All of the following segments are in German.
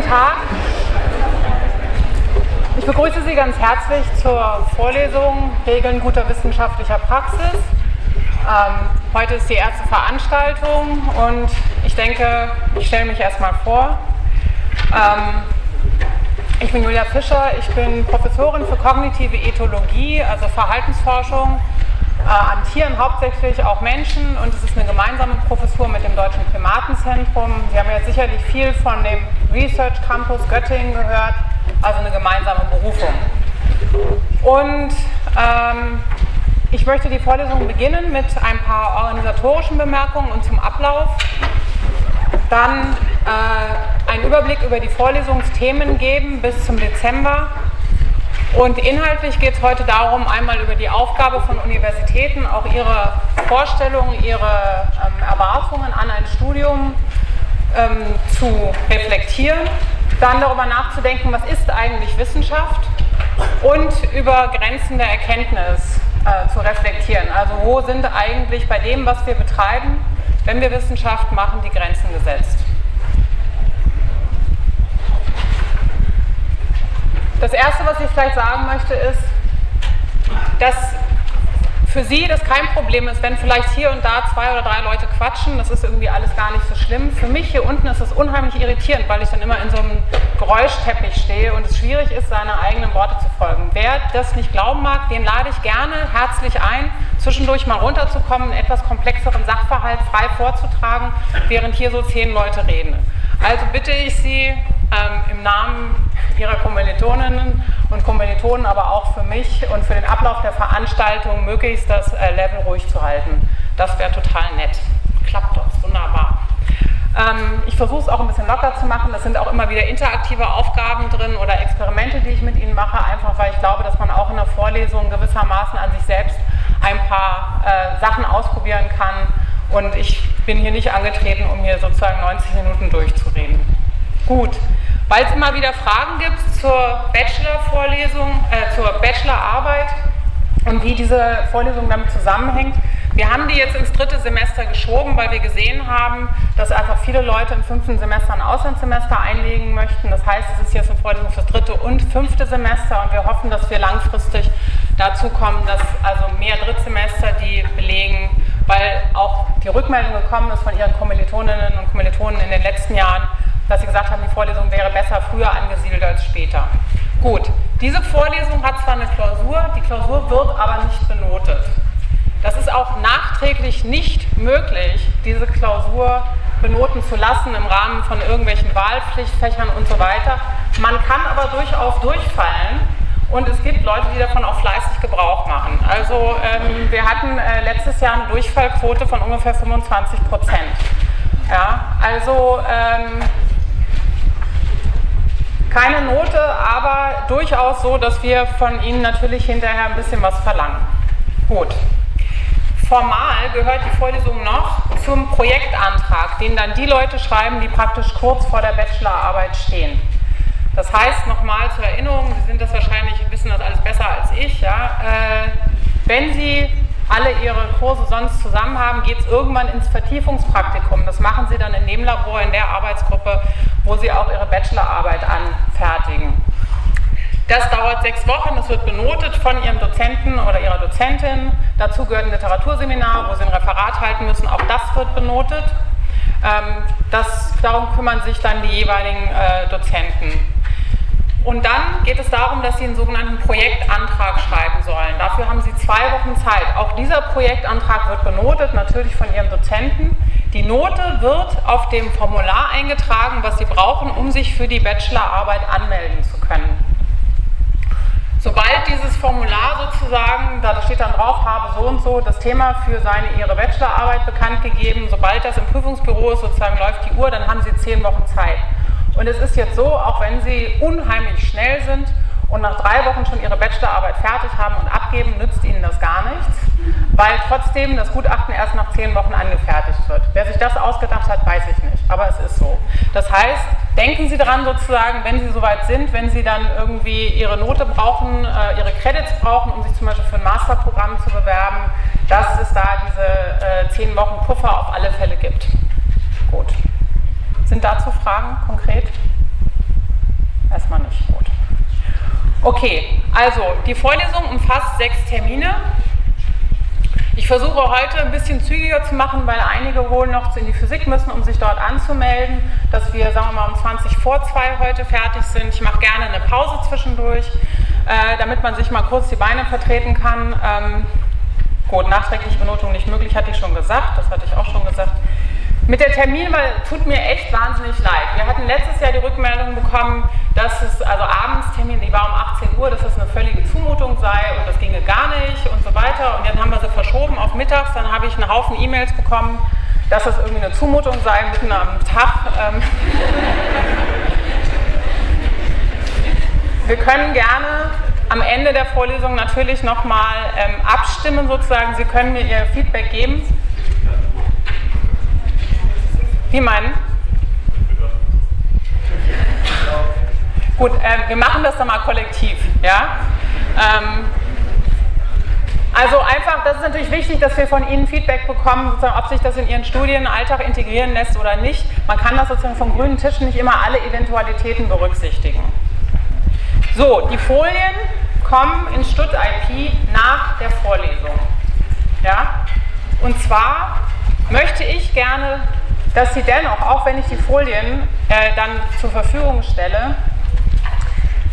Guten Tag. Ich begrüße Sie ganz herzlich zur Vorlesung Regeln guter wissenschaftlicher Praxis. Ähm, heute ist die erste Veranstaltung und ich denke, ich stelle mich erstmal vor. Ähm, ich bin Julia Fischer, ich bin Professorin für kognitive Ethologie, also Verhaltensforschung an Tieren, hauptsächlich auch Menschen und es ist eine gemeinsame Professur mit dem Deutschen Primatenzentrum. Sie haben jetzt sicherlich viel von dem Research Campus Göttingen gehört, also eine gemeinsame Berufung. Und ähm, ich möchte die Vorlesung beginnen mit ein paar organisatorischen Bemerkungen und zum Ablauf. Dann äh, einen Überblick über die Vorlesungsthemen geben bis zum Dezember und inhaltlich geht es heute darum, einmal über die Aufgabe von Universitäten, auch ihre Vorstellungen, ihre ähm, Erwartungen an ein Studium ähm, zu reflektieren, dann darüber nachzudenken, was ist eigentlich Wissenschaft und über Grenzen der Erkenntnis äh, zu reflektieren. Also wo sind eigentlich bei dem, was wir betreiben, wenn wir Wissenschaft machen, die Grenzen gesetzt. Das Erste, was ich vielleicht sagen möchte, ist, dass für Sie das kein Problem ist, wenn vielleicht hier und da zwei oder drei Leute quatschen. Das ist irgendwie alles gar nicht so schlimm. Für mich hier unten ist es unheimlich irritierend, weil ich dann immer in so einem Geräuschteppich stehe und es schwierig ist, seine eigenen Worte zu folgen. Wer das nicht glauben mag, den lade ich gerne herzlich ein, zwischendurch mal runterzukommen, einen etwas komplexeren Sachverhalt frei vorzutragen, während hier so zehn Leute reden. Also bitte ich Sie ähm, im Namen Ihrer Kommilitoninnen und Kommilitonen, aber auch für mich und für den Ablauf der Veranstaltung möglichst das äh, Level ruhig zu halten. Das wäre total nett. Klappt doch, wunderbar. Ähm, ich versuche es auch ein bisschen locker zu machen. Es sind auch immer wieder interaktive Aufgaben drin oder Experimente, die ich mit Ihnen mache, einfach weil ich glaube, dass man auch in der Vorlesung gewissermaßen an sich selbst ein paar äh, Sachen ausprobieren kann. Und ich bin hier nicht angetreten, um hier sozusagen 90 Minuten durchzureden. Gut, weil es immer wieder Fragen gibt zur Bachelor-Vorlesung, äh, zur Bachelorarbeit und wie diese Vorlesung damit zusammenhängt. Wir haben die jetzt ins dritte Semester geschoben, weil wir gesehen haben, dass einfach viele Leute im fünften Semester ein Auslandssemester einlegen möchten. Das heißt, es ist jetzt eine Vorlesung für das dritte und fünfte Semester und wir hoffen, dass wir langfristig dazu kommen, dass also mehr Drittsemester die belegen, weil auch die Rückmeldung gekommen ist von ihren Kommilitoninnen und Kommilitonen in den letzten Jahren, dass sie gesagt haben, die Vorlesung wäre besser früher angesiedelt als später. Gut, diese Vorlesung hat zwar eine Klausur, die Klausur wird aber nicht benotet. Das ist auch nachträglich nicht möglich, diese Klausur benoten zu lassen im Rahmen von irgendwelchen Wahlpflichtfächern und so weiter. Man kann aber durchaus durchfallen und es gibt Leute, die davon auch fleißig Gebrauch machen. Also ähm, wir hatten äh, letztes Jahr eine Durchfallquote von ungefähr 25 Prozent. Ja, also ähm, keine Note, aber durchaus so, dass wir von Ihnen natürlich hinterher ein bisschen was verlangen. Gut. Formal gehört die Vorlesung noch zum Projektantrag, den dann die Leute schreiben, die praktisch kurz vor der Bachelorarbeit stehen. Das heißt, nochmal zur Erinnerung, Sie sind das wahrscheinlich, wissen das alles besser als ich, ja, äh, wenn Sie alle ihre Kurse sonst zusammen haben, geht es irgendwann ins Vertiefungspraktikum. Das machen sie dann in dem Labor, in der Arbeitsgruppe, wo sie auch ihre Bachelorarbeit anfertigen. Das dauert sechs Wochen, das wird benotet von ihrem Dozenten oder ihrer Dozentin. Dazu gehört ein Literaturseminar, wo sie ein Referat halten müssen, auch das wird benotet. Ähm, das, darum kümmern sich dann die jeweiligen äh, Dozenten. Und dann geht es darum, dass Sie einen sogenannten Projektantrag schreiben sollen. Dafür haben Sie zwei Wochen Zeit. Auch dieser Projektantrag wird benotet, natürlich von Ihrem Dozenten. Die Note wird auf dem Formular eingetragen, was Sie brauchen, um sich für die Bachelorarbeit anmelden zu können. Sobald dieses Formular sozusagen, da steht dann drauf, habe so und so das Thema für seine, Ihre Bachelorarbeit bekannt gegeben, sobald das im Prüfungsbüro ist, sozusagen läuft die Uhr, dann haben Sie zehn Wochen Zeit. Und es ist jetzt so, auch wenn Sie unheimlich schnell sind und nach drei Wochen schon Ihre Bachelorarbeit fertig haben und abgeben, nützt Ihnen das gar nichts, weil trotzdem das Gutachten erst nach zehn Wochen angefertigt wird. Wer sich das ausgedacht hat, weiß ich nicht, aber es ist so. Das heißt, denken Sie daran sozusagen, wenn Sie soweit sind, wenn Sie dann irgendwie Ihre Note brauchen, äh, Ihre Credits brauchen, um sich zum Beispiel für ein Masterprogramm zu bewerben, dass es da diese äh, zehn Wochen Puffer auf alle Fälle gibt. Gut. Sind dazu Fragen konkret? Okay, also die Vorlesung umfasst sechs Termine. Ich versuche heute ein bisschen zügiger zu machen, weil einige wohl noch in die Physik müssen, um sich dort anzumelden, dass wir, sagen wir mal, um 20 vor 2 heute fertig sind. Ich mache gerne eine Pause zwischendurch, äh, damit man sich mal kurz die Beine vertreten kann. Ähm, gut, nachträgliche Benotung nicht möglich, hatte ich schon gesagt, das hatte ich auch schon gesagt. Mit der Terminwahl tut mir echt wahnsinnig leid. Wir hatten letztes Jahr die Rückmeldung bekommen, dass es, also Abendstermin, die war um 18 Uhr, dass das eine völlige Zumutung sei und das ginge gar nicht und so weiter. Und dann haben wir sie verschoben auf mittags, dann habe ich einen Haufen E-Mails bekommen, dass das irgendwie eine Zumutung sei, mitten am Tag. Ähm. Wir können gerne am Ende der Vorlesung natürlich nochmal ähm, abstimmen sozusagen. Sie können mir Ihr Feedback geben. Wie meinen? Gut, äh, wir machen das dann mal kollektiv. Ja? Ähm, also einfach, das ist natürlich wichtig, dass wir von Ihnen Feedback bekommen, ob sich das in Ihren Studienalltag integrieren lässt oder nicht. Man kann das sozusagen vom grünen Tisch nicht immer alle Eventualitäten berücksichtigen. So, die Folien kommen in StudIP nach der Vorlesung. Ja? Und zwar möchte ich gerne dass Sie dennoch, auch wenn ich die Folien äh, dann zur Verfügung stelle,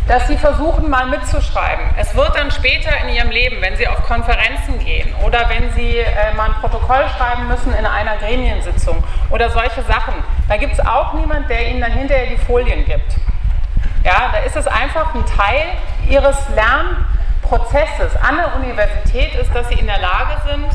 dass Sie versuchen, mal mitzuschreiben. Es wird dann später in Ihrem Leben, wenn Sie auf Konferenzen gehen oder wenn Sie äh, mal ein Protokoll schreiben müssen in einer Gremiensitzung oder solche Sachen, da gibt es auch niemand, der Ihnen dann hinterher die Folien gibt. Ja, da ist es einfach ein Teil Ihres Lernprozesses an der Universität ist, dass Sie in der Lage sind,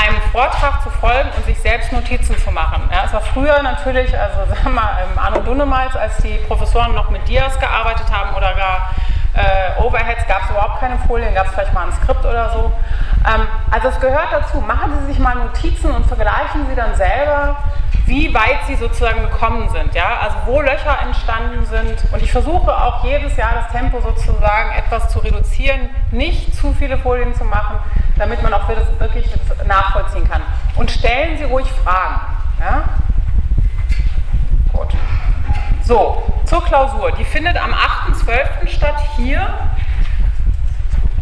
einem Vortrag zu folgen und sich selbst Notizen zu machen. Ja, es war früher natürlich, also sagen wir mal, ähm, Arno Dunnemals, als die Professoren noch mit Dias gearbeitet haben oder gar äh, Overheads, gab es überhaupt keine Folien, gab es vielleicht mal ein Skript oder so. Ähm, also es gehört dazu, machen Sie sich mal Notizen und vergleichen Sie dann selber, wie weit Sie sozusagen gekommen sind, ja, also wo Löcher entstanden sind. Und ich versuche auch jedes Jahr das Tempo sozusagen etwas zu reduzieren, nicht zu viele Folien zu machen, damit man auch wirklich nachvollziehen kann. Und stellen Sie ruhig Fragen. Ja? Gut. So, zur Klausur. Die findet am 8.12. statt hier.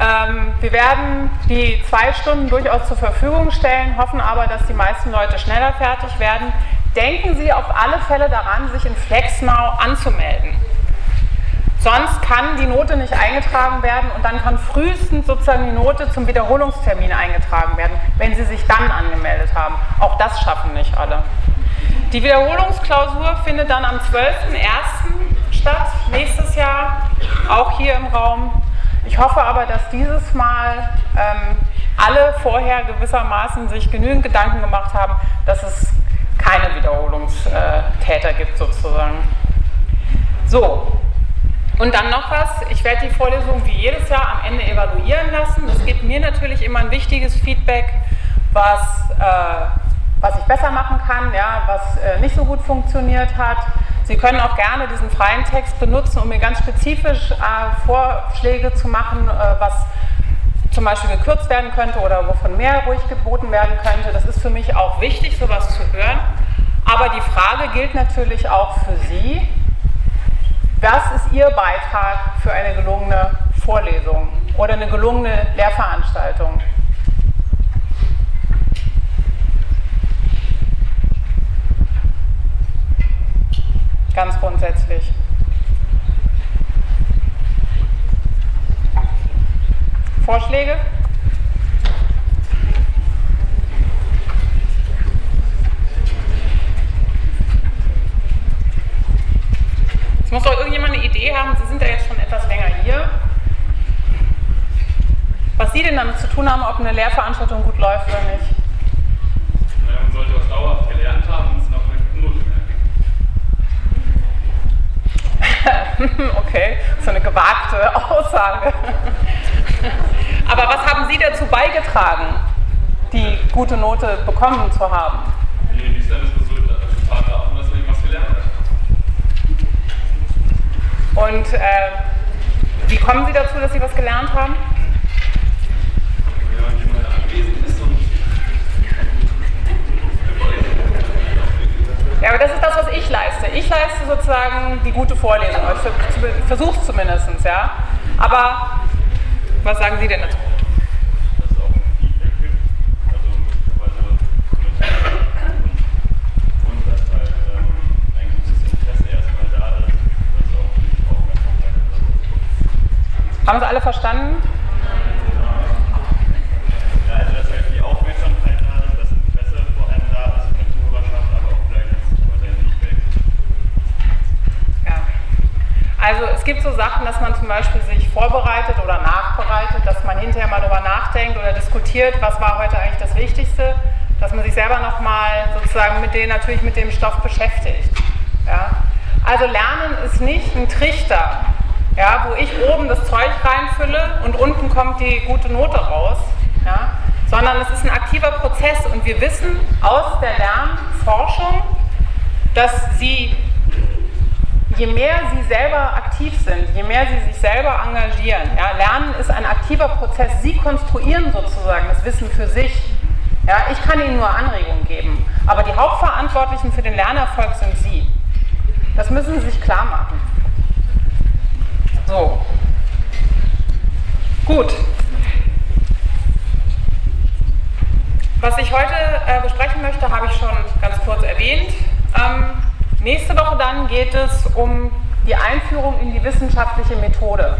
Ähm, wir werden die zwei Stunden durchaus zur Verfügung stellen, hoffen aber, dass die meisten Leute schneller fertig werden. Denken Sie auf alle Fälle daran, sich in FlexNow anzumelden. Sonst kann die Note nicht eingetragen werden und dann kann frühestens sozusagen die Note zum Wiederholungstermin eingetragen werden, wenn Sie sich dann angemeldet haben. Auch das schaffen nicht alle. Die Wiederholungsklausur findet dann am 12.01. statt, nächstes Jahr, auch hier im Raum. Ich hoffe aber, dass dieses Mal ähm, alle vorher gewissermaßen sich genügend Gedanken gemacht haben, dass es keine Wiederholungstäter gibt sozusagen. So, und dann noch was, ich werde die Vorlesung wie jedes Jahr am Ende evaluieren lassen. Es gibt mir natürlich immer ein wichtiges Feedback, was, äh, was ich besser machen kann, ja, was äh, nicht so gut funktioniert hat. Sie können auch gerne diesen freien Text benutzen, um mir ganz spezifisch äh, Vorschläge zu machen, äh, was zum Beispiel gekürzt werden könnte oder wovon mehr ruhig geboten werden könnte. Das ist für mich auch wichtig, sowas zu hören. Aber die Frage gilt natürlich auch für Sie. Was ist Ihr Beitrag für eine gelungene Vorlesung oder eine gelungene Lehrveranstaltung? Ganz grundsätzlich. Vorschläge? Es muss doch irgendjemand eine Idee haben, Sie sind ja jetzt schon etwas länger hier. Was Sie denn damit zu tun haben, ob eine Lehrveranstaltung gut läuft oder nicht? Naja, man sollte was dauerhaft gelernt haben und es noch eine Note. okay, so eine gewagte Aussage. Aber was haben Sie dazu beigetragen, die gute Note bekommen zu haben? Nee, dass was gelernt. Und äh, wie kommen Sie dazu, dass Sie was gelernt haben? Ja, jemand anwesend ist und Ja, aber das ist das, was ich leiste. Ich leiste sozusagen die gute Vorlesung. Ich versuche es zumindest, ja. Aber was sagen Sie denn dazu? Dass es auch ein Feedback gibt, also möglicherweise mit und dass halt ähm, ein gewisses Interesse erstmal da ist, dass auch die Aufmerksamkeit wird. Haben Sie alle verstanden? Ja, also dass halt die Aufmerksamkeit da ist, das Interesse vor allem da ist, eine Zuhörerschaft, aber auch vielleicht das ein Feedback. Ja. Also es gibt so Sachen, dass man zum Beispiel sich vorbereitet oder nachbereitet, dass man hinterher mal darüber nachdenkt oder diskutiert, was war heute eigentlich das Wichtigste, dass man sich selber nochmal sozusagen mit dem, natürlich mit dem Stoff beschäftigt. Ja. Also Lernen ist nicht ein Trichter, ja, wo ich oben das Zeug reinfülle und unten kommt die gute Note raus, ja, sondern es ist ein aktiver Prozess und wir wissen aus der Lernforschung, dass sie je mehr sie selber aktiv sind, je mehr sie sich selber engagieren, ja, Lernen ist ein aktiver Prozess. Sie konstruieren sozusagen das Wissen für sich. Ja, ich kann ihnen nur Anregungen geben, aber die Hauptverantwortlichen für den Lernerfolg sind sie. Das müssen sie sich klar machen. So. Gut. Was ich heute äh, besprechen möchte, habe ich schon ganz kurz erwähnt. Ähm, nächste Woche dann geht es um die Einführung in die wissenschaftliche Methode.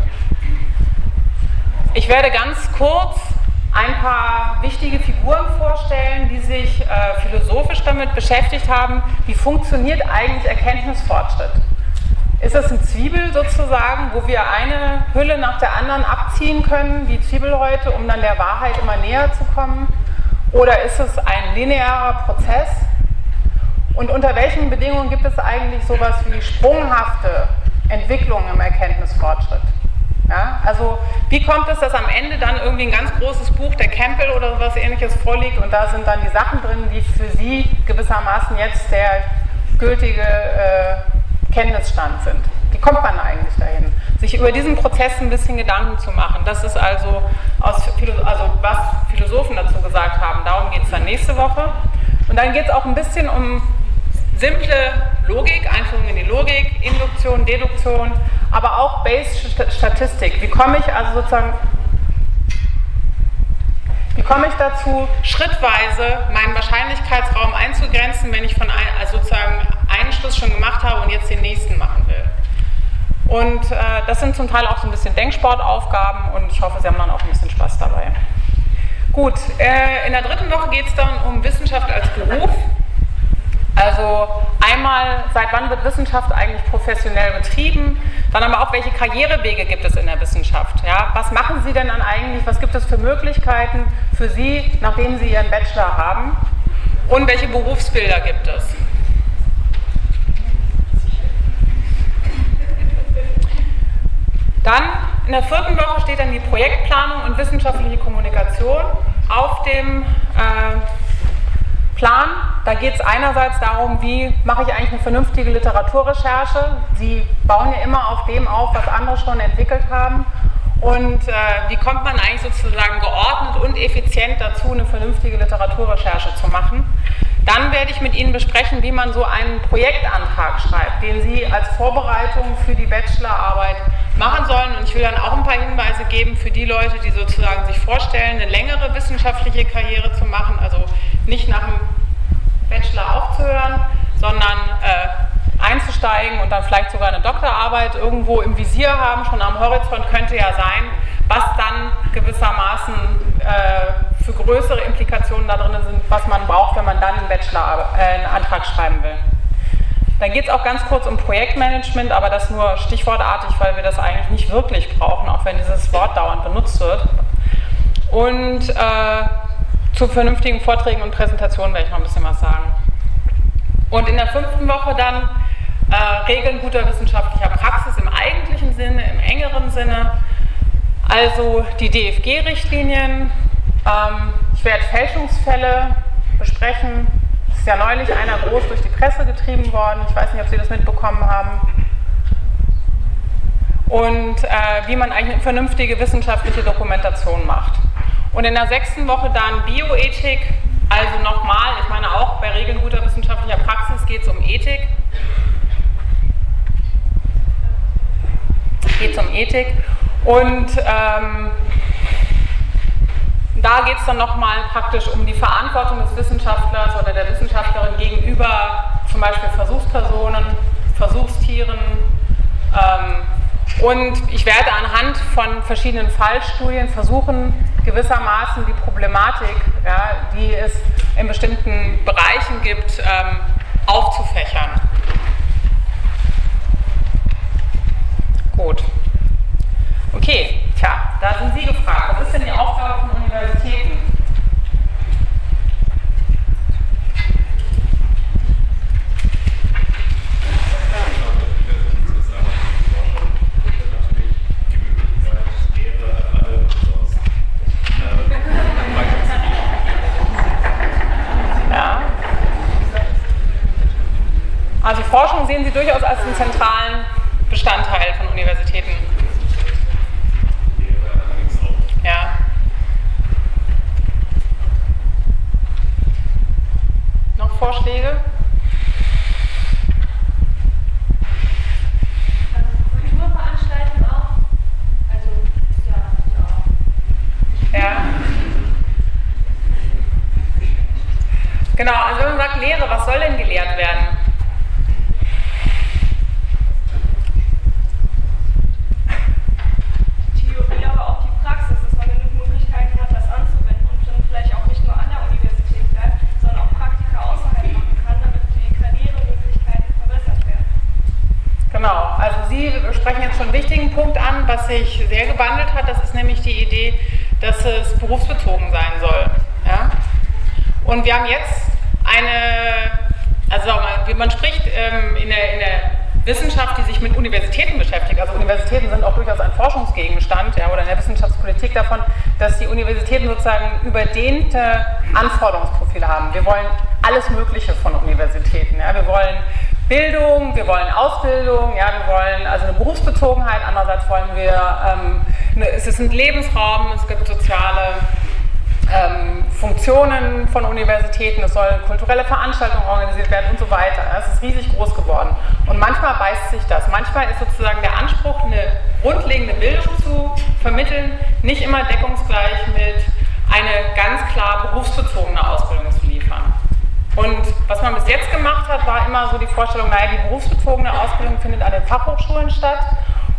Ich werde ganz kurz ein paar wichtige Figuren vorstellen, die sich äh, philosophisch damit beschäftigt haben, wie funktioniert eigentlich Erkenntnisfortschritt. Ist das eine Zwiebel sozusagen, wo wir eine Hülle nach der anderen abziehen können, wie Zwiebelhäute, um dann der Wahrheit immer näher zu kommen? Oder ist es ein linearer Prozess? Und unter welchen Bedingungen gibt es eigentlich sowas wie sprunghafte Entwicklungen im Erkenntnisfortschritt? Ja, also wie kommt es, dass am Ende dann irgendwie ein ganz großes Buch der Campbell oder sowas ähnliches vorliegt und da sind dann die Sachen drin, die für Sie gewissermaßen jetzt der gültige äh, Kenntnisstand sind? Wie kommt man eigentlich dahin? Sich über diesen Prozess ein bisschen Gedanken zu machen. Das ist also, aus, also was Philosophen dazu gesagt haben. Darum geht es dann nächste Woche. Und dann geht es auch ein bisschen um simple Logik, Einführung in die Logik, Induktion, Deduktion, aber auch Base-Statistik. Wie komme ich also sozusagen, wie komme ich dazu, schrittweise meinen Wahrscheinlichkeitsraum einzugrenzen, wenn ich von ein, also sozusagen einen Schluss schon gemacht habe und jetzt den nächsten machen will. Und äh, das sind zum Teil auch so ein bisschen Denksportaufgaben und ich hoffe, Sie haben dann auch ein bisschen Spaß dabei. Gut, äh, in der dritten Woche geht es dann um Wissenschaft als Beruf. Also einmal, seit wann wird Wissenschaft eigentlich professionell betrieben? Dann aber auch, welche Karrierewege gibt es in der Wissenschaft? Ja, was machen Sie denn dann eigentlich? Was gibt es für Möglichkeiten für Sie, nachdem Sie Ihren Bachelor haben? Und welche Berufsbilder gibt es? Dann in der vierten Woche steht dann die Projektplanung und wissenschaftliche Kommunikation auf dem äh, Plan. Da geht es einerseits darum, wie mache ich eigentlich eine vernünftige Literaturrecherche. Sie bauen ja immer auf dem auf, was andere schon entwickelt haben. Und äh, wie kommt man eigentlich sozusagen geordnet und effizient dazu, eine vernünftige Literaturrecherche zu machen? Dann werde ich mit Ihnen besprechen, wie man so einen Projektantrag schreibt, den Sie als Vorbereitung für die Bachelorarbeit machen sollen. Und ich will dann auch ein paar Hinweise geben für die Leute, die sozusagen sich vorstellen, eine längere wissenschaftliche Karriere zu machen, also nicht nach dem Bachelor aufzuhören, sondern äh, einzusteigen und dann vielleicht sogar eine Doktorarbeit irgendwo im Visier haben, schon am Horizont könnte ja sein, was dann gewissermaßen äh, für größere Implikationen da drin sind, was man braucht, wenn man dann einen Bachelor, äh, schreiben will. Dann geht es auch ganz kurz um Projektmanagement, aber das nur stichwortartig, weil wir das eigentlich nicht wirklich brauchen, auch wenn dieses Wort dauernd benutzt wird. Und äh, zu vernünftigen Vorträgen und Präsentationen werde ich noch ein bisschen was sagen. Und in der fünften Woche dann äh, Regeln guter wissenschaftlicher Praxis im eigentlichen Sinne, im engeren Sinne. Also die DFG-Richtlinien. Ähm, ich werde Fälschungsfälle besprechen. Es ist ja neulich einer groß durch die Presse getrieben worden. Ich weiß nicht, ob Sie das mitbekommen haben. Und äh, wie man eigentlich eine vernünftige wissenschaftliche Dokumentation macht. Und in der sechsten Woche dann Bioethik, Also nochmal, ich meine auch bei Regeln guter wissenschaftlicher Praxis geht es um Ethik. Geht es um Ethik. Und ähm, da geht es dann nochmal praktisch um die Verantwortung des Wissenschaftlers oder der Wissenschaftlerin gegenüber zum Beispiel Versuchspersonen, Versuchstieren. Ähm, und ich werde anhand von verschiedenen Fallstudien versuchen, gewissermaßen die Problematik, ja, die es in bestimmten Bereichen gibt, ähm, aufzufächern. Gut. Okay, tja, da sind Sie gefragt. Was ist denn die Aufgabe von Universitäten? Also Forschung sehen Sie durchaus als einen zentralen Bestandteil von Universitäten. Ja. Noch Vorschläge? Genau, also wenn man sagt Lehre, was soll denn gelehrt werden? Theorie, aber auch die Praxis, dass man genug Möglichkeiten hat, das anzuwenden und dann vielleicht auch nicht nur an der Universität bleibt, sondern auch Praktika außerhalb machen kann, damit die Karrieremöglichkeiten verbessert werden. Genau, also Sie sprechen jetzt schon einen wichtigen Punkt an, was sich sehr gewandelt hat. Das ist nämlich die Idee, dass es berufsbezogen sein soll. Ja? Und wir haben jetzt eine, also man spricht ähm, in, der, in der Wissenschaft, die sich mit Universitäten beschäftigt, also Universitäten sind auch durchaus ein Forschungsgegenstand ja, oder in der Wissenschaftspolitik davon, dass die Universitäten sozusagen überdehnte Anforderungsprofile haben. Wir wollen alles Mögliche von Universitäten. Ja. Wir wollen Bildung, wir wollen Ausbildung, ja, wir wollen also eine Berufsbezogenheit, andererseits wollen wir, ähm, eine, es ist ein Lebensraum, es gibt soziale ähm, Funktionen von Universitäten, es sollen kulturelle Veranstaltungen organisiert werden und so weiter. Es ist riesig groß geworden. Und manchmal beißt sich das. Manchmal ist sozusagen der Anspruch, eine grundlegende Bildung zu vermitteln, nicht immer deckungsgleich mit einer ganz klar berufsbezogenen Ausbildung zu liefern. Und was man bis jetzt gemacht hat, war immer so die Vorstellung, naja, die berufsbezogene Ausbildung findet an den Fachhochschulen statt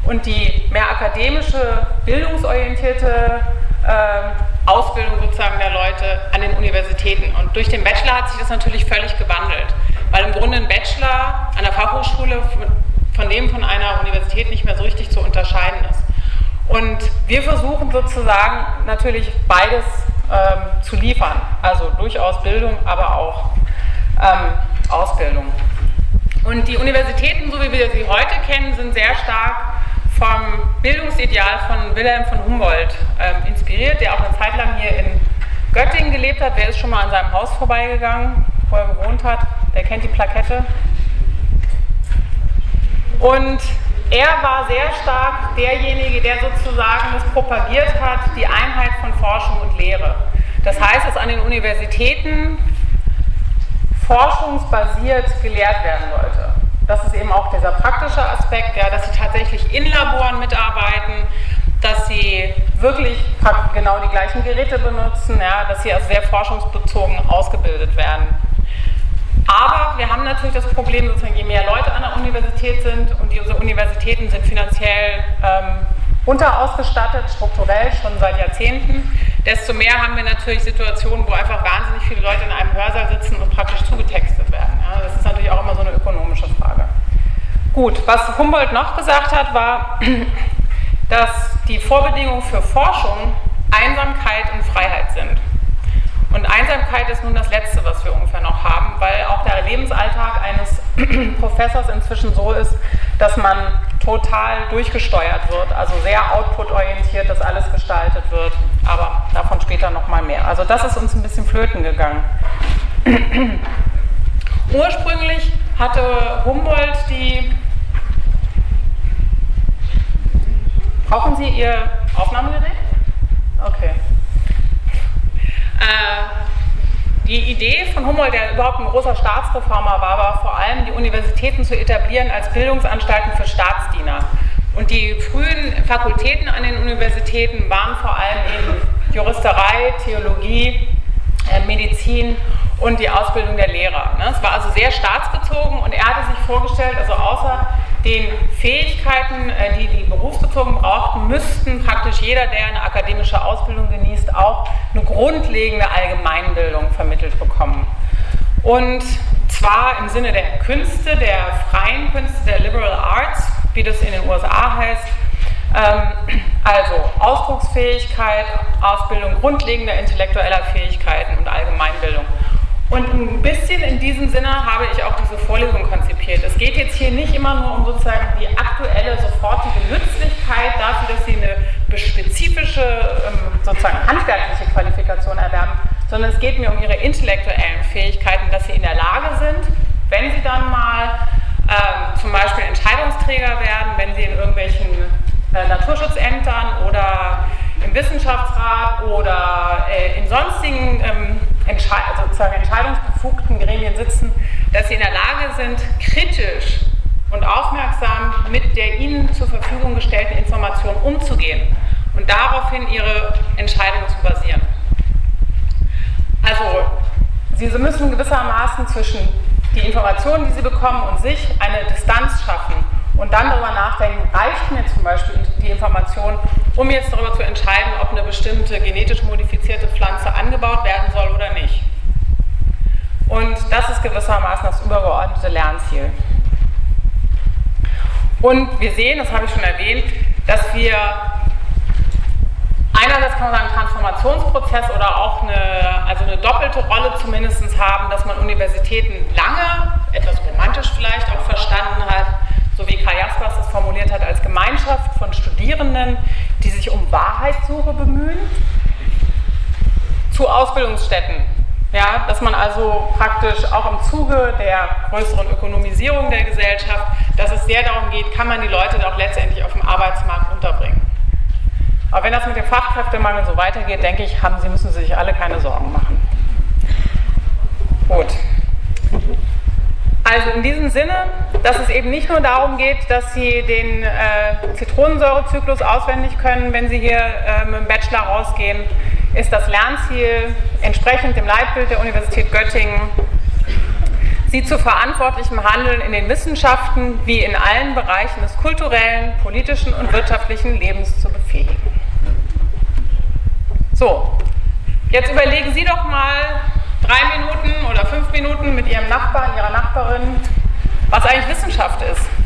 und die mehr akademische, bildungsorientierte äh, Ausbildung sozusagen der Leute an den Universitäten. Und durch den Bachelor hat sich das natürlich völlig gewandelt, weil im Grunde ein Bachelor an der Fachhochschule von dem von einer Universität nicht mehr so richtig zu unterscheiden ist. Und wir versuchen sozusagen natürlich beides ähm, zu liefern, also durchaus Bildung, aber auch ähm, Ausbildung. Und die Universitäten, so wie wir sie heute kennen, sind sehr stark vom Bildungsideal von Wilhelm von Humboldt ähm, inspiriert, der auch eine Zeit lang hier in Göttingen gelebt hat. Wer ist schon mal an seinem Haus vorbeigegangen, wo er gewohnt hat? Der kennt die Plakette. Und er war sehr stark derjenige, der sozusagen das propagiert hat, die Einheit von Forschung und Lehre. Das heißt, dass an den Universitäten forschungsbasiert gelehrt werden sollte. Das ist eben auch dieser praktische Aspekt, ja, dass sie tatsächlich in Laboren mitarbeiten, dass sie wirklich genau die gleichen Geräte benutzen, ja, dass sie also sehr forschungsbezogen ausgebildet werden. Aber wir haben natürlich das Problem, sozusagen, je mehr Leute an der Universität sind und diese Universitäten sind finanziell ähm, unterausgestattet, strukturell schon seit Jahrzehnten, desto mehr haben wir natürlich Situationen, wo einfach wahnsinnig viele Leute in einem Hörsaal sitzen und praktisch zugetextet werden. Ja, das ist natürlich auch immer so eine ökonomische Frage. Gut, was Humboldt noch gesagt hat, war, dass die Vorbedingungen für Forschung Einsamkeit und Freiheit sind. Und Einsamkeit ist nun das Letzte, was wir ungefähr noch haben, weil auch der Lebensalltag eines Professors inzwischen so ist, dass man total durchgesteuert wird, also sehr output-orientiert, dass alles gestaltet wird. Aber davon später nochmal mehr. Also das ist uns ein bisschen flöten gegangen. Ursprünglich hatte Humboldt die. Brauchen Sie Ihr Aufnahmegerät? Okay. Äh, die Idee von Humboldt, der überhaupt ein großer Staatsreformer war, war vor allem, die Universitäten zu etablieren als Bildungsanstalten für Staatsdiener. Und die frühen Fakultäten an den Universitäten waren vor allem eben Juristerei, Theologie, äh, Medizin und die Ausbildung der Lehrer. Ne? Es war also sehr staatsbezogen und er hatte sich vorgestellt, also außer den Fähigkeiten, äh, die die berufsbezogen brauchten, müssten praktisch jeder, der eine akademische Ausbildung genießt, auch eine grundlegende Allgemeinbildung vermittelt bekommen. Und zwar im Sinne der Künste, der freien Künste, der Liberal Arts, wie das in den USA heißt. Ähm, also Ausdrucksfähigkeit, Ausbildung grundlegender intellektueller Fähigkeiten und Allgemeinbildung. Und ein bisschen in diesem Sinne habe ich auch diese Vorlesung konzipiert. Es geht jetzt hier nicht immer nur um sozusagen die aktuelle, sofortige Nützlichkeit dafür, dass Sie eine spezifische, ähm, sozusagen handwerkliche Qualifikation erwerben, sondern es geht mir um Ihre intellektuellen Fähigkeiten, dass Sie in der Lage sind, wenn Sie dann mal ähm, zum Beispiel Entscheidungsträger werden, wenn Sie in irgendwelchen äh, Naturschutzämtern oder im Wissenschaftsrat oder äh, in sonstigen ähm, Entsche also sozusagen entscheidungsbefugten Gremien sitzen, dass sie in der Lage sind, kritisch und aufmerksam mit der ihnen zur Verfügung gestellten Information umzugehen und daraufhin ihre Entscheidungen zu basieren. Also, sie müssen gewissermaßen zwischen die Informationen, die sie bekommen, und sich eine Distanz schaffen und dann darüber nachdenken, reicht mir zum Beispiel die Information, um jetzt darüber zu entscheiden, ob eine bestimmte genetisch modifizierte Pflanze angebaut werden soll oder nicht. Und das ist gewissermaßen das übergeordnete Lernziel. Und wir sehen, das habe ich schon erwähnt, dass wir einerseits kann man sagen Transformationsprozess oder auch eine, also eine doppelte Rolle zumindest haben, dass man Universitäten lange, etwas romantisch vielleicht auch verstanden hat, so wie Karl Jaspers es formuliert hat, als Gemeinschaft von Studierenden, die sich um Wahrheitssuche bemühen, zu Ausbildungsstätten. Ja, dass man also praktisch auch im Zuge der größeren Ökonomisierung der Gesellschaft, dass es sehr darum geht, kann man die Leute auch letztendlich auf dem Arbeitsmarkt unterbringen. Aber wenn das mit dem Fachkräftemangel so weitergeht, denke ich, haben Sie, müssen Sie sich alle keine Sorgen machen. Gut. Also in diesem Sinne, dass es eben nicht nur darum geht, dass Sie den äh, Zitronensäurezyklus auswendig können, wenn Sie hier äh, mit dem Bachelor rausgehen, ist das Lernziel entsprechend dem Leitbild der Universität Göttingen, Sie zu verantwortlichem Handeln in den Wissenschaften wie in allen Bereichen des kulturellen, politischen und wirtschaftlichen Lebens zu befähigen. So, jetzt überlegen Sie doch mal, drei Minuten oder fünf Minuten mit Ihrem Nachbarn, Ihrer Nachbarin, was eigentlich Wissenschaft ist.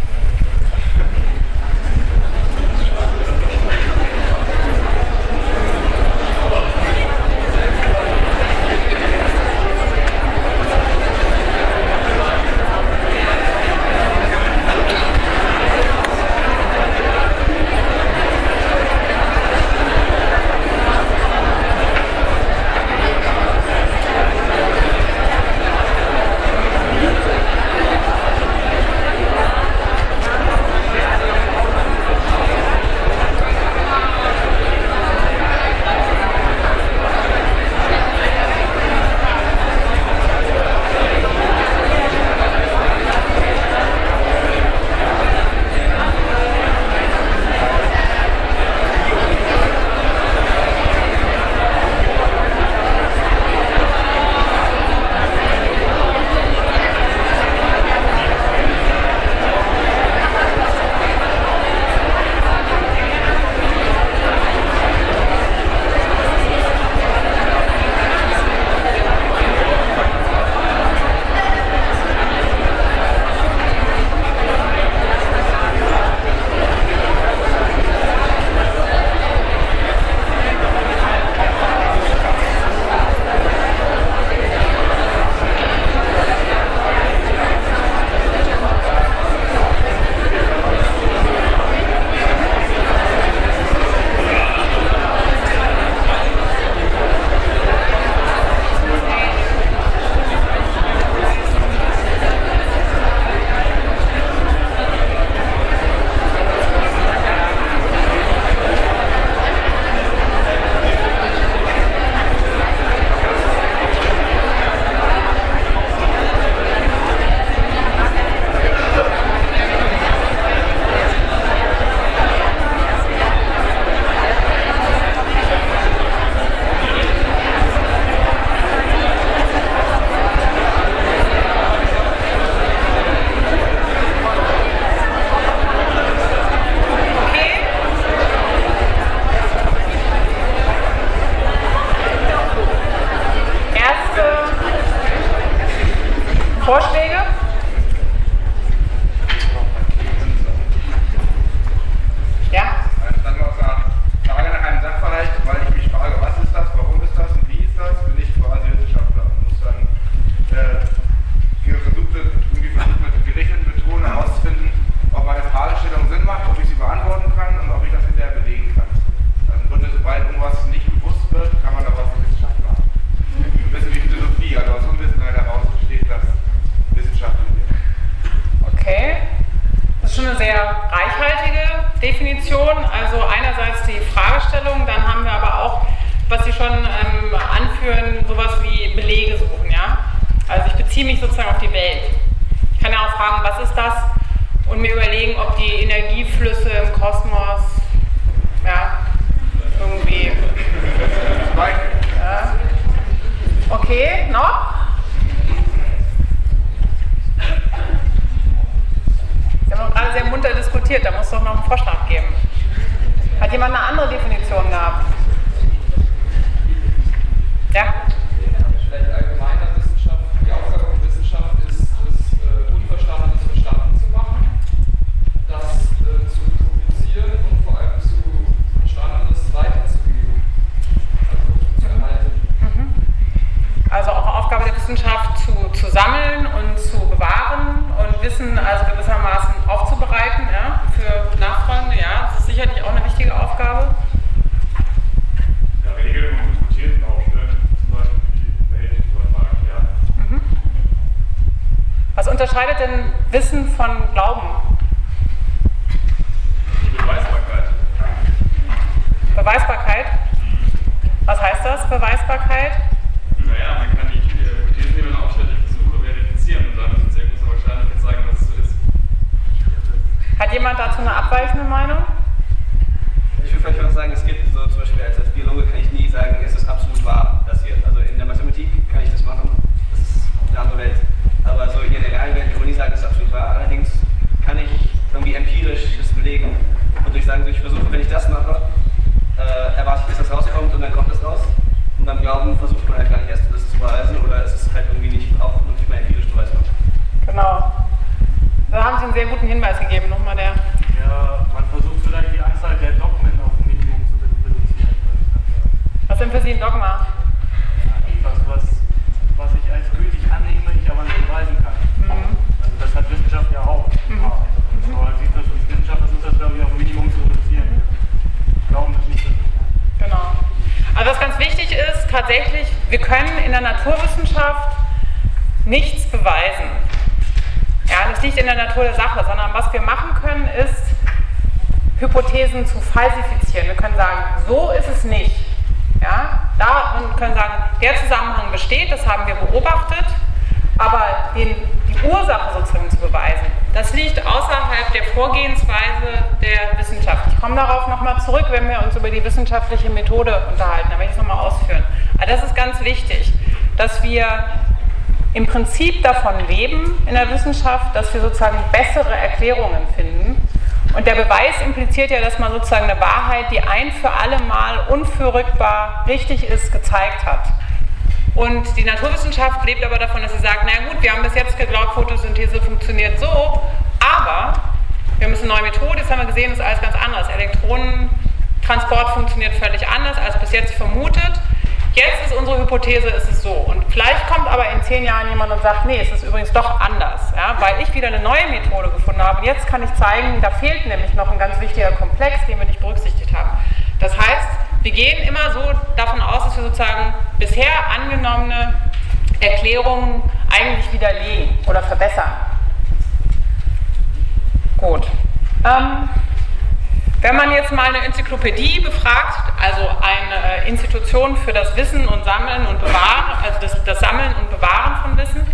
Diskutiert, da muss es doch noch einen Vorschlag geben. Hat jemand eine andere Definition gehabt? Ja? Vielleicht allgemeiner Wissenschaft, die Aufgabe von Wissenschaft ist äh, Unverstandenes verstanden zu machen, das äh, zu publizieren und vor allem zu Verstandenes weiterzugeben, also zu erhalten. Also auch Aufgabe der Wissenschaft zu, zu sammeln und zu bewahren Wissen also gewissermaßen aufzubereiten ja, für Nachfragende. Ja, das ist sicherlich auch eine wichtige Aufgabe. Ja, Regeln und Hypothesen aufstellen, zum Beispiel die Welt oder mal erklären. Was unterscheidet denn Wissen von Glauben? Die Beweisbarkeit. Beweisbarkeit? Was heißt das, Beweisbarkeit? Naja, man kann die äh, Hypothesen, die man aufstellt, die Versuche verifizieren und damit mit sehr großer Wahrscheinlichkeit sagen, dass es so ist. Hat jemand dazu eine abweichende Meinung? Ich würde vielleicht auch sagen, es gibt so zum Beispiel als, als Biologe kann ich nie sagen, es ist absolut wahr, das hier. Also in der Mathematik kann ich das machen, das ist eine andere Welt. Aber so hier in der realen Welt kann man nie sagen, es ist absolut wahr. Allerdings kann ich irgendwie empirisch das belegen und durch sagen, ich versuche, wenn ich das mache, äh, erwarte ich, dass das rauskommt und dann kommt das raus. Und beim Glauben versucht man halt gar nicht erst das zu beweisen oder es ist halt irgendwie nicht auch nicht mehr empirisch beweisbar. Genau. Da haben Sie einen sehr guten Hinweis gegeben. Nochmal der. Ja, man versucht vielleicht die Anzahl der Dogmen auf ein Minimum zu reduzieren. Was denn für Sie ein Dogma? Etwas, was, was ich als gültig annehme, ich aber nicht beweisen kann. Also das hat Wissenschaft ja auch. Aber sieht das, Wissenschaft versucht das, glaube ich, auf ein Minimum zu reduzieren. Glauben ist nicht so. Genau. Also was ganz wichtig ist, tatsächlich, wir können in der Naturwissenschaft nichts beweisen. Ja, das liegt in der Natur der Sache, sondern was wir machen können, ist, Hypothesen zu falsifizieren. Wir können sagen, so ist es nicht. Ja, da und können sagen, der Zusammenhang besteht, das haben wir beobachtet, aber den, die Ursache sozusagen zu beweisen, das liegt außerhalb der Vorgehensweise der Wissenschaft. Ich komme darauf nochmal zurück, wenn wir uns über die wissenschaftliche Methode unterhalten, da werde ich es nochmal ausführen. Aber das ist ganz wichtig, dass wir im Prinzip davon leben in der Wissenschaft, dass wir sozusagen bessere Erklärungen finden. Und der Beweis impliziert ja, dass man sozusagen eine Wahrheit, die ein für alle Mal unverrückbar richtig ist, gezeigt hat. Und die Naturwissenschaft lebt aber davon, dass sie sagt, na gut, wir haben bis jetzt geglaubt, Photosynthese funktioniert so, aber wir haben eine neue Methode, jetzt haben wir gesehen, das ist alles ganz anders. Elektronentransport funktioniert völlig anders als bis jetzt vermutet. Jetzt ist unsere Hypothese, ist es so. Und vielleicht kommt aber in zehn Jahren jemand und sagt, nee, es ist übrigens doch anders, ja, weil ich wieder eine neue Methode gefunden habe. Und jetzt kann ich zeigen, da fehlt nämlich noch ein ganz wichtiger Komplex, den wir nicht berücksichtigt haben. Das heißt, wir gehen immer so davon aus, dass wir sozusagen bisher angenommene Erklärungen eigentlich widerlegen oder verbessern. Gut. Ähm, wenn man jetzt mal eine Enzyklopädie befragt, also eine äh, Institution für das Wissen und Sammeln und Bewahren, also das, das, Sammeln und Bewahren von Wissen,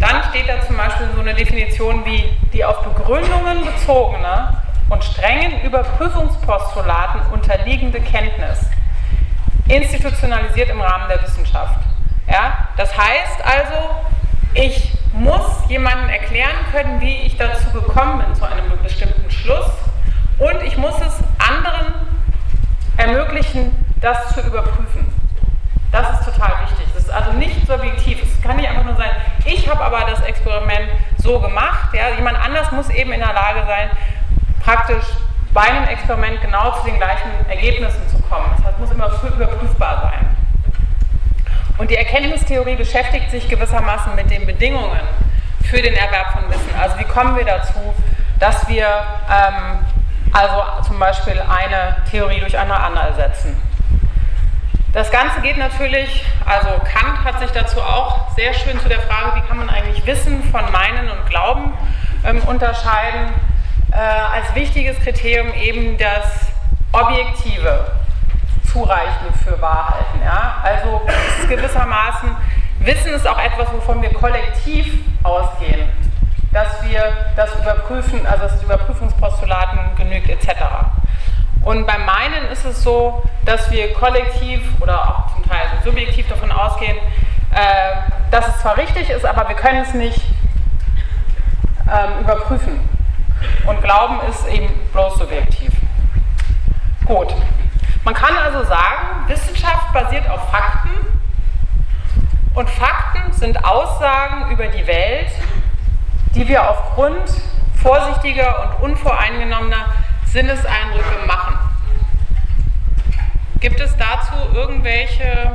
dann steht da zum Beispiel so eine Definition wie die auf Begründungen bezogene und strengen Überprüfungspostulaten unterliegende Kenntnis, institutionalisiert im Rahmen der Wissenschaft. Ja? Das heißt also, ich muss jemandem erklären können, wie ich dazu gekommen bin, zu einem bestimmten Schluss und ich muss es anderen ermöglichen, das zu überprüfen. Das ist total wichtig. Das ist also nicht subjektiv. Es kann nicht einfach nur sein, ich habe aber das Experiment so gemacht. Ja? Jemand anders muss eben in der Lage sein, praktisch bei einem Experiment genau zu den gleichen Ergebnissen zu kommen. Das heißt, es muss immer überprüfbar sein. Und die Erkenntnistheorie beschäftigt sich gewissermaßen mit den Bedingungen für den Erwerb von Wissen. Also wie kommen wir dazu, dass wir ähm, also zum Beispiel eine Theorie durch eine andere ersetzen. Das Ganze geht natürlich, also Kant hat sich dazu auch sehr schön zu der Frage, wie kann man eigentlich Wissen von Meinen und Glauben ähm, unterscheiden. äh, als wichtiges Kriterium eben das Objektive zureichend für wahr halten. Ja? Also es ist gewissermaßen, Wissen ist auch etwas, wovon wir kollektiv ausgehen, dass wir das überprüfen, also dass Überprüfungspostulaten genügt etc. Und beim Meinen ist es so, dass wir kollektiv oder auch zum Teil subjektiv davon ausgehen, äh, dass es zwar richtig ist, aber wir können es nicht ähm, überprüfen. Und Glauben ist eben bloß subjektiv. Gut. Man kann also sagen, Wissenschaft basiert auf Fakten und Fakten sind Aussagen über die Welt, die wir aufgrund vorsichtiger und unvoreingenommener Sinneseindrücke machen. Gibt es dazu irgendwelche äh,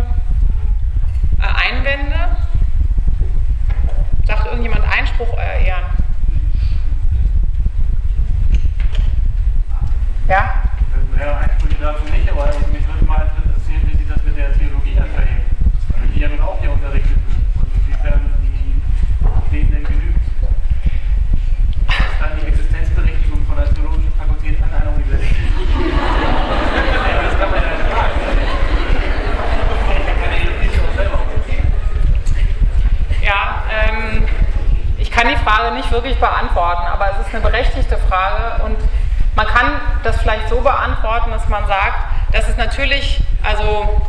Einwände? Sagt irgendjemand Einspruch, euer Ehren? Ja? Ja, Einsprüche dazu nicht, aber mich würde mal interessieren, wie sich das mit der Theologie dann verhält. Die ja nun auch hier unterrichtet wird und inwiefern die denen denn genügt. Was ist dann die Existenzberechtigung von der theologischen Fakultät an einer Universität? das kann man ja nicht kann ja ähm, ich kann die Frage nicht wirklich beantworten, aber es ist eine berechtigte Frage und man kann das vielleicht so beantworten, dass man sagt, dass es natürlich, also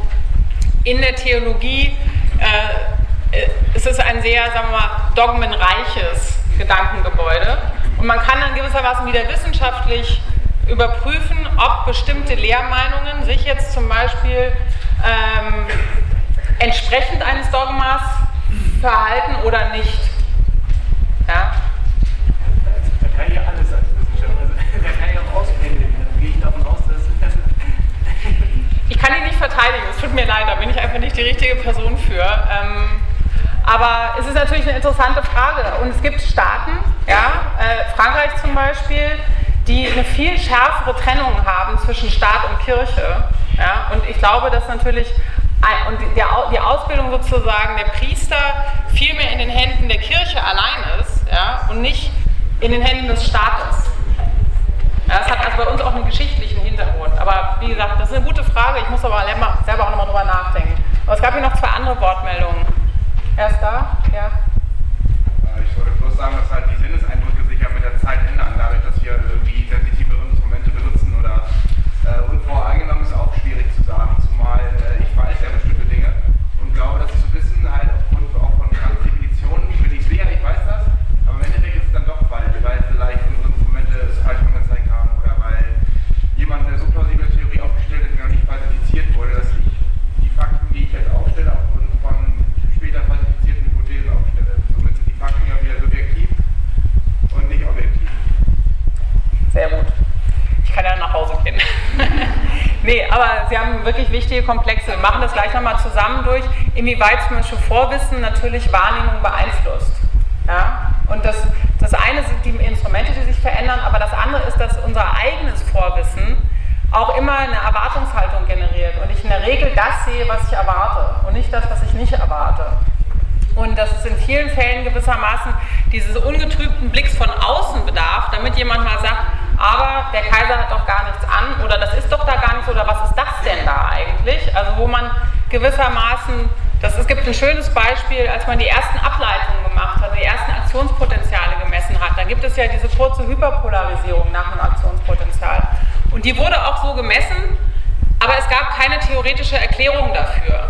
in der Theologie, äh, es ist ein sehr, sagen wir mal, dogmenreiches Gedankengebäude und man kann dann gewissermaßen wieder wissenschaftlich überprüfen, ob bestimmte Lehrmeinungen sich jetzt zum Beispiel ähm, entsprechend eines Dogmas verhalten oder nicht. Ja? Da kann ja alles als. Also, da kann ich auch auspendeln. Dann gehe ich davon aus, dass. Ich kann ihn nicht verteidigen, es tut mir leid, da bin ich einfach nicht die richtige Person für. Ähm, aber es ist natürlich eine interessante Frage. Und es gibt Staaten, ja, äh, Frankreich zum Beispiel, die eine viel schärfere Trennung haben zwischen Staat und Kirche. Ja, und ich glaube, dass natürlich und die, die Ausbildung sozusagen der Priester viel mehr in den Händen der Kirche allein ist ja, und nicht in den Händen des Staates. Ja, das hat also bei uns auch einen geschichtlichen Hintergrund. Aber wie gesagt, das ist eine gute Frage. Ich muss aber selber auch nochmal drüber nachdenken. Aber es gab hier noch zwei andere Wortmeldungen. Erst da? Ja. Ich wollte bloß sagen, dass halt die Sinneseindrücke sich ja mit der Zeit ändern. Dadurch, dass wir irgendwie sensitivere Instrumente benutzen oder äh, unvoreingenommen ist auch schwierig zu sagen. Zumal äh, ich weiß ja bestimmte Dinge und glaube, das zu wissen halt aufgrund auch von ganzen Definitionen bin ich sicher, ich weiß das, aber im Endeffekt ist es dann doch falsch, weil vielleicht unsere Instrumente es falsch angezeigt haben oder weil jemand eine so plausible Theorie aufgestellt hat, die noch nicht falsifiziert wurde, dass ich die Fakten, die ich jetzt aufstelle, aufgrund von später falsifizierten Hypothesen aufstelle. Somit sind die Fakten ja wieder subjektiv und nicht objektiv. Sehr gut. Ich kann ja nach Hause gehen. nee, aber Sie haben wirklich wichtige Komplexe. Wir machen das gleich nochmal zusammen durch, inwieweit zum Beispiel Vorwissen natürlich Wahrnehmung beeinflusst. Ja? Und das, das eine sind die Instrumente, die sich verändern, aber das andere ist, dass unser eigenes Vorwissen auch immer eine Erwartungshaltung generiert und ich in der Regel das sehe, was ich erwarte und nicht das, was ich nicht erwarte. Und dass es in vielen Fällen gewissermaßen dieses ungetrübten Blicks von außen bedarf, damit jemand mal sagt, aber der Kaiser hat doch gar nichts an oder das ist doch da gar nichts oder was ist das denn da eigentlich? Also wo man gewissermaßen, das, es gibt ein schönes Beispiel, als man die ersten Ableitungen gemacht hat, die ersten Aktionspotenziale gemessen hat, dann gibt es ja diese kurze Hyperpolarisierung nach einem Aktionspotenzial. Und die wurde auch so gemessen, aber es gab keine theoretische Erklärung dafür.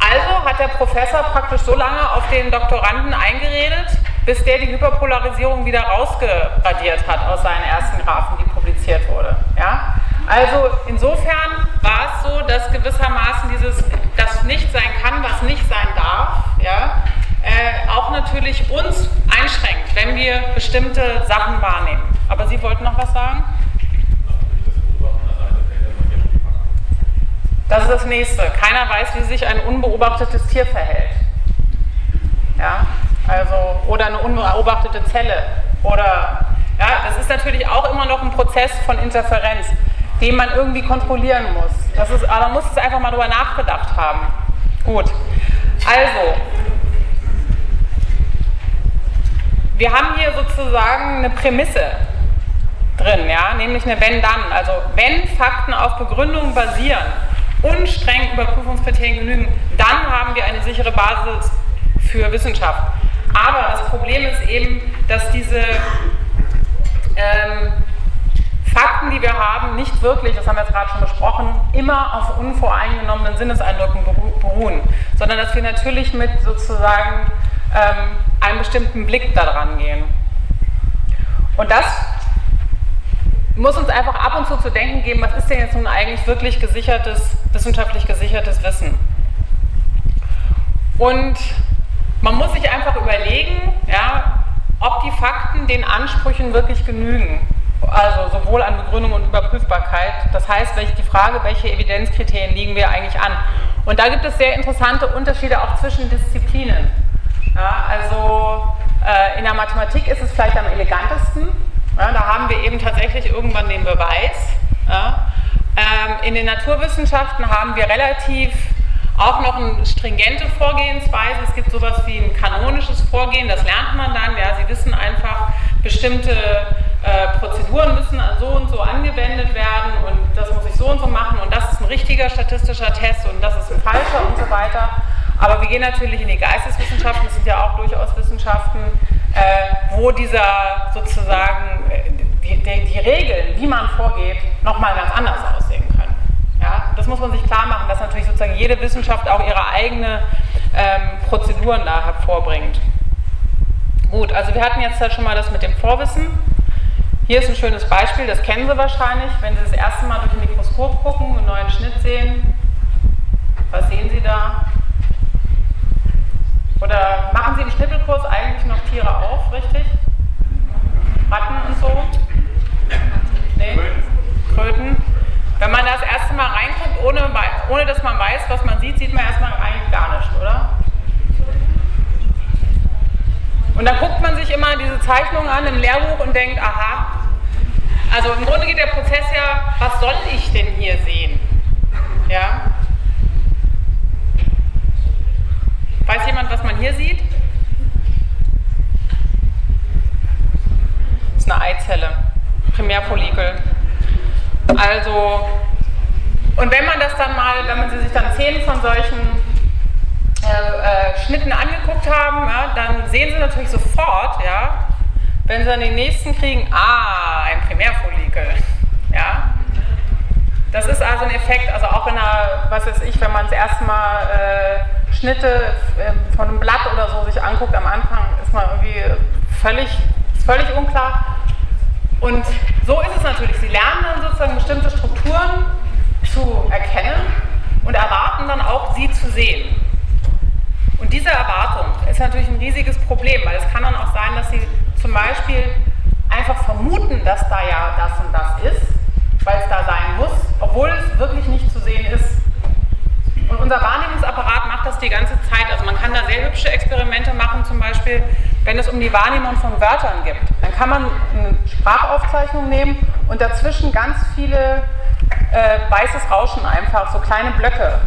Also hat der Professor praktisch so lange auf den Doktoranden eingeredet, bis der die Hyperpolarisierung wieder rausgeradiert hat aus seinen ersten Graphen, die publiziert wurde. Ja? Also insofern war es so, dass gewissermaßen dieses, das nicht sein kann, was nicht sein darf, ja, äh, auch natürlich uns einschränkt, wenn wir bestimmte Sachen wahrnehmen. Aber Sie wollten noch was sagen? Das ist das nächste. Keiner weiß, wie sich ein unbeobachtetes Tier verhält. Ja, also, oder eine unbeobachtete Zelle. Oder, ja, das ist natürlich auch immer noch ein Prozess von Interferenz, den man irgendwie kontrollieren muss. Das ist, aber man muss es einfach mal drüber nachgedacht haben. Gut. Also, wir haben hier sozusagen eine Prämisse. drin, ja, nämlich eine Wenn-Dann. Also wenn Fakten auf Begründungen basieren und strengen Überprüfungskriterien genügen, dann haben wir eine sichere Basis für Wissenschaft. Aber das Problem ist eben, dass diese ähm, Fakten, die wir haben, nicht wirklich, das haben wir jetzt gerade schon besprochen, immer auf unvoreingenommenen Sinneseindrücken beruhen, sondern dass wir natürlich mit sozusagen ähm, einem bestimmten Blick daran gehen. Und das muss uns einfach ab und zu zu denken geben, was ist denn jetzt nun eigentlich wirklich gesichertes, wissenschaftlich gesichertes Wissen? Und man muss sich einfach überlegen, ja, ob die Fakten den Ansprüchen wirklich genügen. Also sowohl an Begründung und Überprüfbarkeit. Das heißt, die Frage, welche Evidenzkriterien liegen wir eigentlich an? Und da gibt es sehr interessante Unterschiede auch zwischen Disziplinen. Ja, also äh, in der Mathematik ist es vielleicht am elegantesten. Ja, da haben wir eben tatsächlich irgendwann den Beweis. Ja. Ähm, in den Naturwissenschaften haben wir relativ auch noch eine stringente Vorgehensweise. Es gibt sowas wie ein kanonisches Vorgehen, das lernt man dann. Ja, Sie wissen einfach, bestimmte äh, Prozeduren müssen so und so angewendet werden und das muss ich so und so machen und das ist ein richtiger statistischer Test und das ist ein falscher und so weiter. Aber wir gehen natürlich in die Geisteswissenschaften, das sind ja auch durchaus Wissenschaften, äh, wo dieser sozusagen äh, die, die, die, Regeln, wie man vorgeht, nochmal ganz anders aussehen. Ja? Das muss man sich klar machen, dass natürlich sozusagen jede Wissenschaft auch ihre eigene ähm, Prozeduren da hervorbringt. Gut, also wir hatten jetzt ja schon mal das mit dem Vorwissen. Hier ist ein schönes Beispiel, das kennen Sie wahrscheinlich, wenn Sie das erste Mal durch ein Mikroskop gucken, einen neuen Schnitt sehen. Was sehen Sie da? Oder machen Sie im Schnippelkurs eigentlich noch Tiere auf, richtig? Ratten und so? Nee? Kröten? Wenn man das erste Mal reinguckt, ohne, ohne dass man weiß, was man sieht, sieht man erstmal eigentlich gar nichts, oder? Und dann guckt man sich immer diese Zeichnungen an im Lehrbuch und denkt, aha, also im Grunde geht der Prozess ja, was soll ich denn hier sehen? Ja? Weiß jemand, was man hier sieht? Das ist eine Eizelle, Primärfollikel. Also, und wenn man das dann mal, wenn man sie sich dann zehn von solchen äh, äh, Schnitten angeguckt haben, ja, dann sehen sie natürlich sofort, ja, wenn sie dann den nächsten kriegen, ah, ein Primärfollikel. Ja. Das ist also ein Effekt, also auch in einer, was weiß ich, wenn man das erste Mal äh, Schnitte äh, von einem Blatt oder so sich anguckt, am Anfang ist man irgendwie völlig, völlig unklar. Und so ist es natürlich. Sie lernen dann sozusagen bestimmte Strukturen zu erkennen und erwarten dann auch, sie zu sehen. Und diese Erwartung ist natürlich ein riesiges Problem, weil es kann dann auch sein, dass sie zum Beispiel einfach vermuten, dass da ja das und das ist, weil es da sein muss, obwohl es wirklich nicht zu sehen ist. Und unser Wahrnehmungsapparat macht das die ganze Zeit. Also man kann da sehr hübsche Experimente machen, zum Beispiel, wenn es um die Wahrnehmung von Wörtern geht. Dann kann man eine Sprachaufzeichnung nehmen und dazwischen ganz viele äh, weißes Rauschen einfach, so kleine Blöcke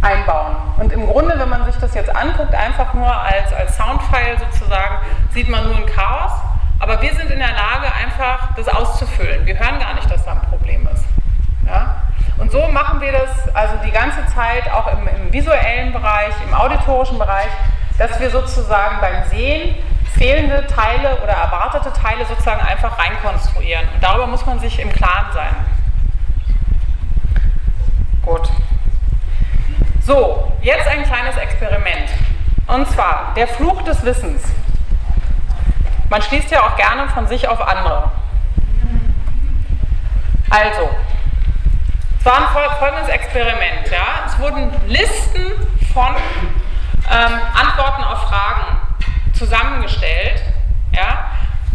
einbauen. Und im Grunde, wenn man sich das jetzt anguckt, einfach nur als, als Soundfile sozusagen, sieht man nur ein Chaos. Aber wir sind in der Lage, einfach das auszufüllen. Wir hören gar nicht, dass da ein Problem ist. Ja? Und so machen wir das also die ganze Zeit auch im, im visuellen Bereich, im auditorischen Bereich, dass wir sozusagen beim Sehen fehlende Teile oder erwartete Teile sozusagen einfach reinkonstruieren. Und darüber muss man sich im Klaren sein. Gut. So, jetzt ein kleines Experiment. Und zwar der Fluch des Wissens. Man schließt ja auch gerne von sich auf andere. Also, es war ein folgendes Experiment. Ja? Es wurden Listen von ähm, Antworten auf Fragen zusammengestellt, ja?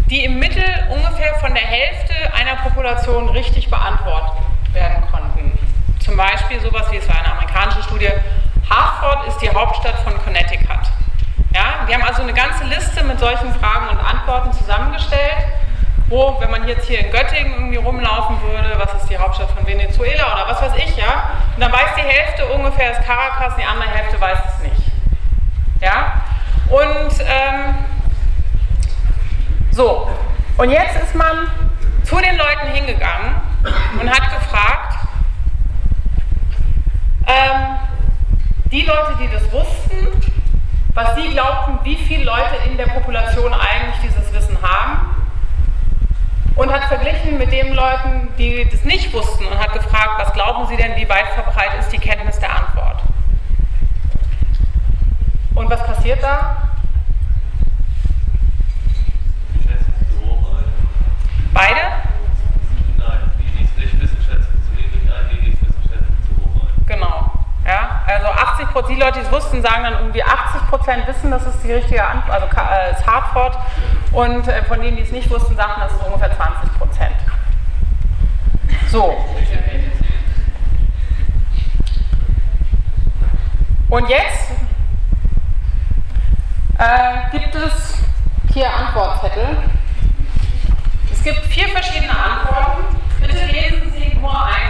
die im Mittel ungefähr von der Hälfte einer Population richtig beantwortet werden konnten. Zum Beispiel sowas wie, es war eine amerikanische Studie, Hartford ist die Hauptstadt von Connecticut. Ja, wir haben also eine ganze Liste mit solchen Fragen und Antworten zusammengestellt, wo, wenn man jetzt hier in Göttingen irgendwie rumlaufen würde, was ist die Hauptstadt von Venezuela oder was weiß ich, ja, und dann weiß die Hälfte ungefähr ist Caracas, die andere Hälfte weiß es nicht. Ja, und ähm, so, und jetzt ist man zu den Leuten hingegangen und hat gefragt, ähm, die Leute, die das wussten, was sie glaubten, wie viele Leute in der Population eigentlich dieses Wissen haben und hat verglichen mit den Leuten, die das nicht wussten und hat gefragt, was glauben Sie denn, wie weit verbreitet ist die Kenntnis der Antwort? Und was passiert da? Beide? Nein, die, die es nicht wissen, schätzen zu ein, die, die es wissen, schätzen zu hoch ein. Genau. Ja, also 80 Prozent, die Leute, die es wussten, sagen dann irgendwie 80 Prozent wissen, das ist die richtige Antwort, also äh, ist Hartford. Und äh, von denen, die es nicht wussten, sagten, das ist ungefähr 20 Prozent. So. Und jetzt äh, gibt es hier Antwortzettel. Es gibt vier verschiedene Antworten. Bitte lesen Sie nur einen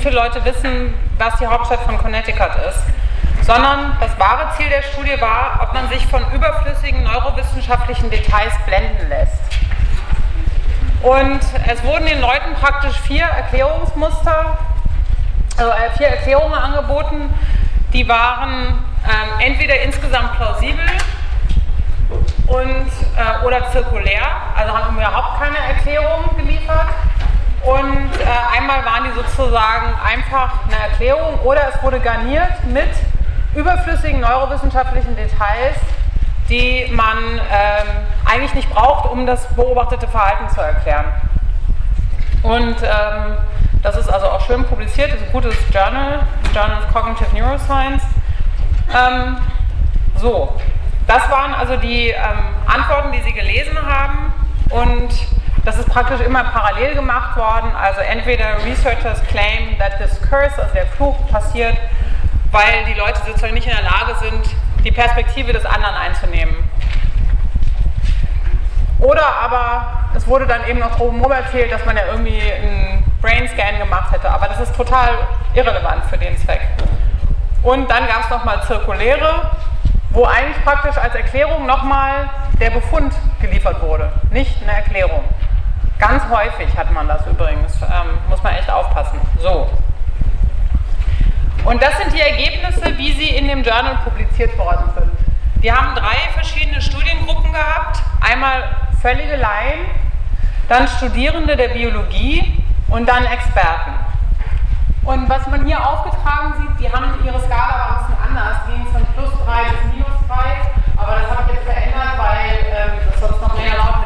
viele Leute wissen, was die Hauptstadt von Connecticut ist, sondern das wahre Ziel der Studie war, ob man sich von überflüssigen neurowissenschaftlichen Details blenden lässt. Und es wurden den Leuten praktisch vier Erklärungsmuster, also vier Erklärungen angeboten, die waren ähm, entweder insgesamt plausibel und, äh, oder zirkulär, also haben überhaupt keine Erklärung geliefert. Und äh, einmal waren die sozusagen einfach eine Erklärung oder es wurde garniert mit überflüssigen neurowissenschaftlichen Details, die man ähm, eigentlich nicht braucht, um das beobachtete Verhalten zu erklären. Und ähm, das ist also auch schön publiziert, ist ein gutes Journal, Journal of Cognitive Neuroscience. Ähm, so, das waren also die ähm, Antworten, die Sie gelesen haben und das ist praktisch immer parallel gemacht worden. Also entweder Researchers claim that this curse, also der Fluch, passiert, weil die Leute sozusagen nicht in der Lage sind, die Perspektive des anderen einzunehmen. Oder aber es wurde dann eben noch drumherum erzählt, dass man ja irgendwie einen Brainscan gemacht hätte, aber das ist total irrelevant für den Zweck. Und dann gab es nochmal zirkuläre, wo eigentlich praktisch als Erklärung nochmal der Befund geliefert wurde, nicht eine Erklärung. Ganz häufig hat man das übrigens, ähm, muss man echt aufpassen. So. Und das sind die Ergebnisse, wie sie in dem Journal publiziert worden sind. Wir haben drei verschiedene Studiengruppen gehabt. Einmal völlige Laien, dann Studierende der Biologie und dann Experten. Und was man hier aufgetragen sieht, die haben ihre Skala ein bisschen anders, die ging von plus 3 bis minus 3, aber das habe ich jetzt verändert, weil ähm, das sonst noch länger dauert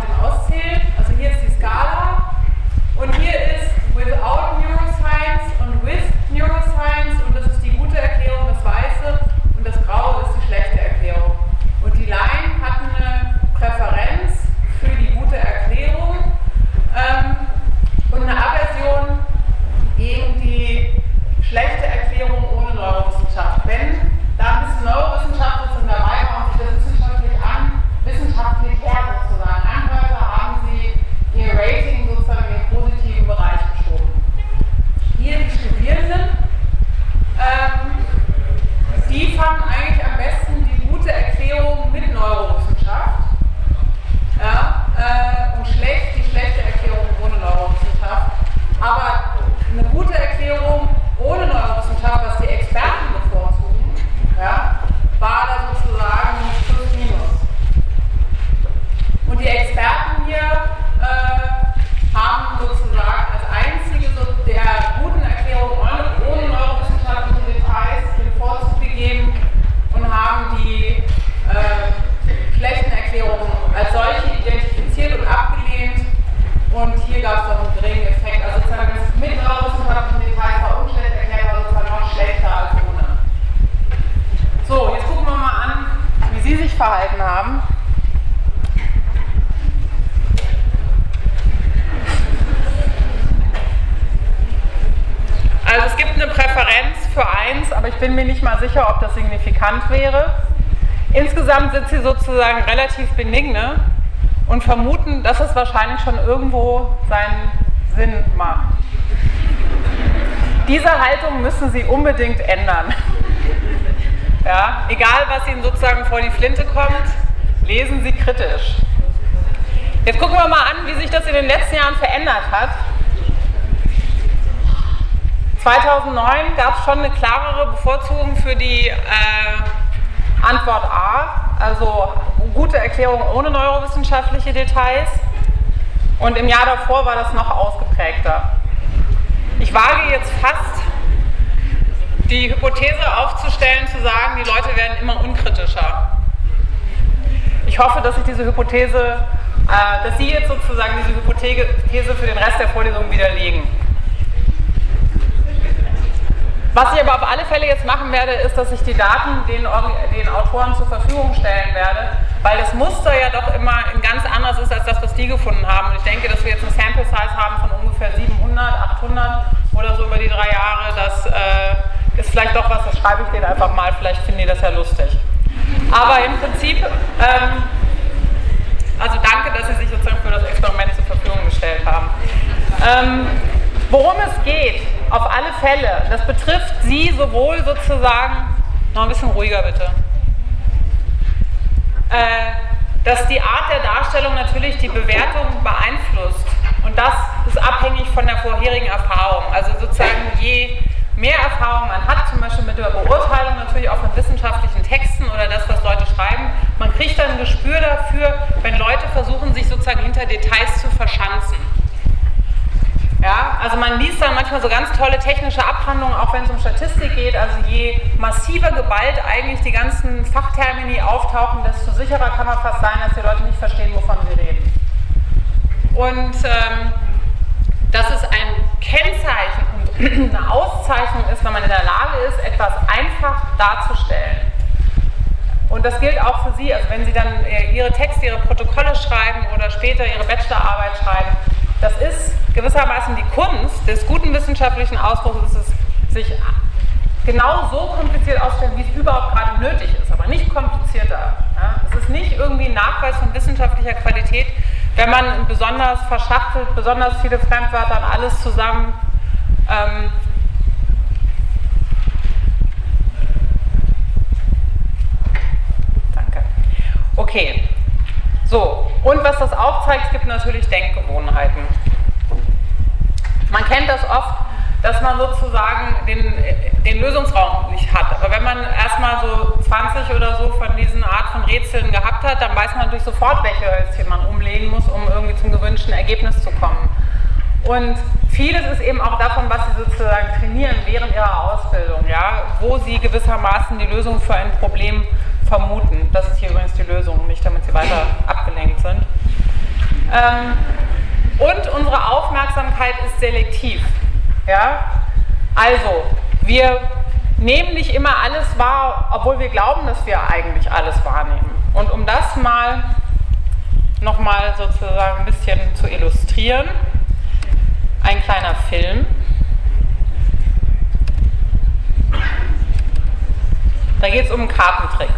schon irgendwo seinen Sinn macht. Diese Haltung müssen Sie unbedingt ändern. Ja, egal, was Ihnen sozusagen vor die Flinte kommt, lesen Sie kritisch. Jetzt gucken wir mal an, wie sich das in den letzten Jahren verändert hat. 2009 gab es schon eine klarere Bevorzugung für die äh, Antwort A, also gute Erklärung ohne neurowissenschaftliche Details. Und im Jahr davor war das noch ausgeprägter. Ich wage jetzt fast die Hypothese aufzustellen, zu sagen, die Leute werden immer unkritischer. Ich hoffe, dass sich diese Hypothese, äh, dass Sie jetzt sozusagen diese Hypothese für den Rest der Vorlesung widerlegen. Was ich aber auf alle Fälle jetzt machen werde, ist, dass ich die Daten den, den, Autoren zur Verfügung stellen werde, weil das Muster ja doch immer ein ganz anderes ist als das, was die gefunden haben. Und ich denke, dass wir jetzt eine Sample Size haben von ungefähr 700, 800 oder so über die drei Jahre. Das äh, ist vielleicht doch was, das schreibe ich denen einfach mal, vielleicht finden die das ja lustig. Aber im Prinzip, ähm, also danke, dass Sie sich sozusagen für das Experiment zur Verfügung gestellt haben. Ähm, worum es geht, auf alle Fälle. Das betrifft Sie sowohl sozusagen, noch ein bisschen ruhiger bitte, dass die Art der Darstellung natürlich die Bewertung beeinflusst. Und das ist abhängig von der vorherigen Erfahrung. Also sozusagen je mehr Erfahrung man hat, zum Beispiel mit der Beurteilung natürlich auch von wissenschaftlichen Texten oder das, was Leute schreiben, man kriegt dann ein Gespür dafür, wenn Leute versuchen, sich sozusagen hinter Details zu verschanzen. Ja, also man liest dann manchmal so ganz tolle technische Abhandlungen, auch wenn es um Statistik geht. Also je massiver Gewalt eigentlich die ganzen Fachtermini auftauchen, desto sicherer kann man fast sein, dass die Leute nicht verstehen, wovon sie reden. Und ähm, dass es ein Kennzeichen und eine Auszeichnung ist, wenn man in der Lage ist, etwas einfach darzustellen. Und das gilt auch für Sie, also wenn Sie dann Ihre Texte, Ihre Protokolle schreiben oder später Ihre Bachelorarbeit schreiben, das ist gewissermaßen die Kunst des guten wissenschaftlichen Ausdrucks, es, sich genau so kompliziert auszustellen, wie es überhaupt gerade nötig ist, aber nicht komplizierter. Ja? Es ist nicht irgendwie ein Nachweis von wissenschaftlicher Qualität, wenn man besonders verschachtelt, besonders viele Fremdwörter und alles zusammen ähm, Danke. Okay. So, und was das auch zeigt, es gibt natürlich Denkgewohnheiten. Man kennt das oft, dass man sozusagen den, den Lösungsraum nicht hat. Aber wenn man erstmal so 20 oder so von diesen Art von Rätseln gehabt hat, dann weiß man natürlich sofort, welche Hölzchen man umlegen muss, um irgendwie zum gewünschten Ergebnis zu kommen. Und vieles ist eben auch davon, was sie sozusagen trainieren während ihrer Ausbildung, ja, wo sie gewissermaßen die Lösung für ein Problem vermuten. Das ist hier übrigens die Lösung, nicht damit Sie weiter abgelenkt sind. Ähm, und unsere Aufmerksamkeit ist selektiv. Ja? Also, wir nehmen nicht immer alles wahr, obwohl wir glauben, dass wir eigentlich alles wahrnehmen. Und um das mal nochmal sozusagen ein bisschen zu illustrieren, ein kleiner Film. Da geht es um einen Kartentrick.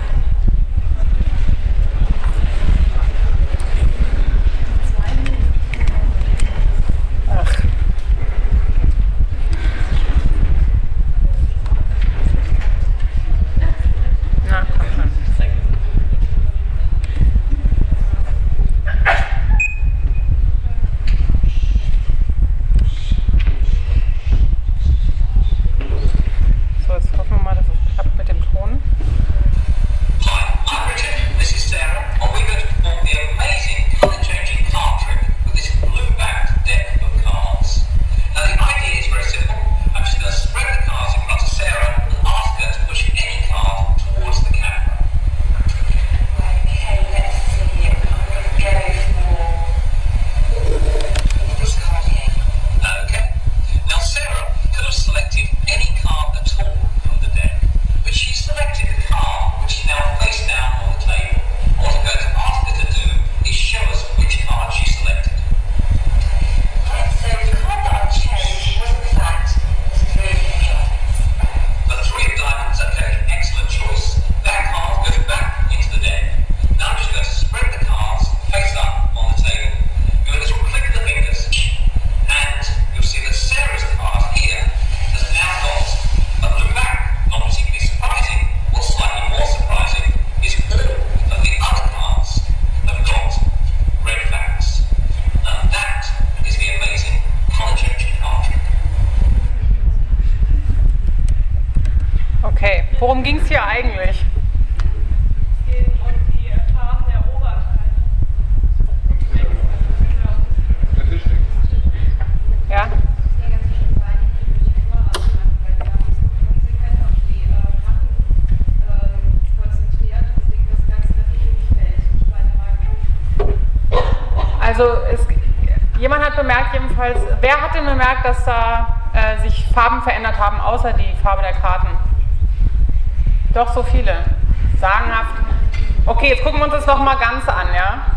Worum ging es hier eigentlich? Also es, jemand hat bemerkt jedenfalls, wer hat denn bemerkt, dass da äh, sich Farben verändert haben, außer die Farbe der Karten? Doch so viele. Sagenhaft. Okay, jetzt gucken wir uns das nochmal ganz an, ja?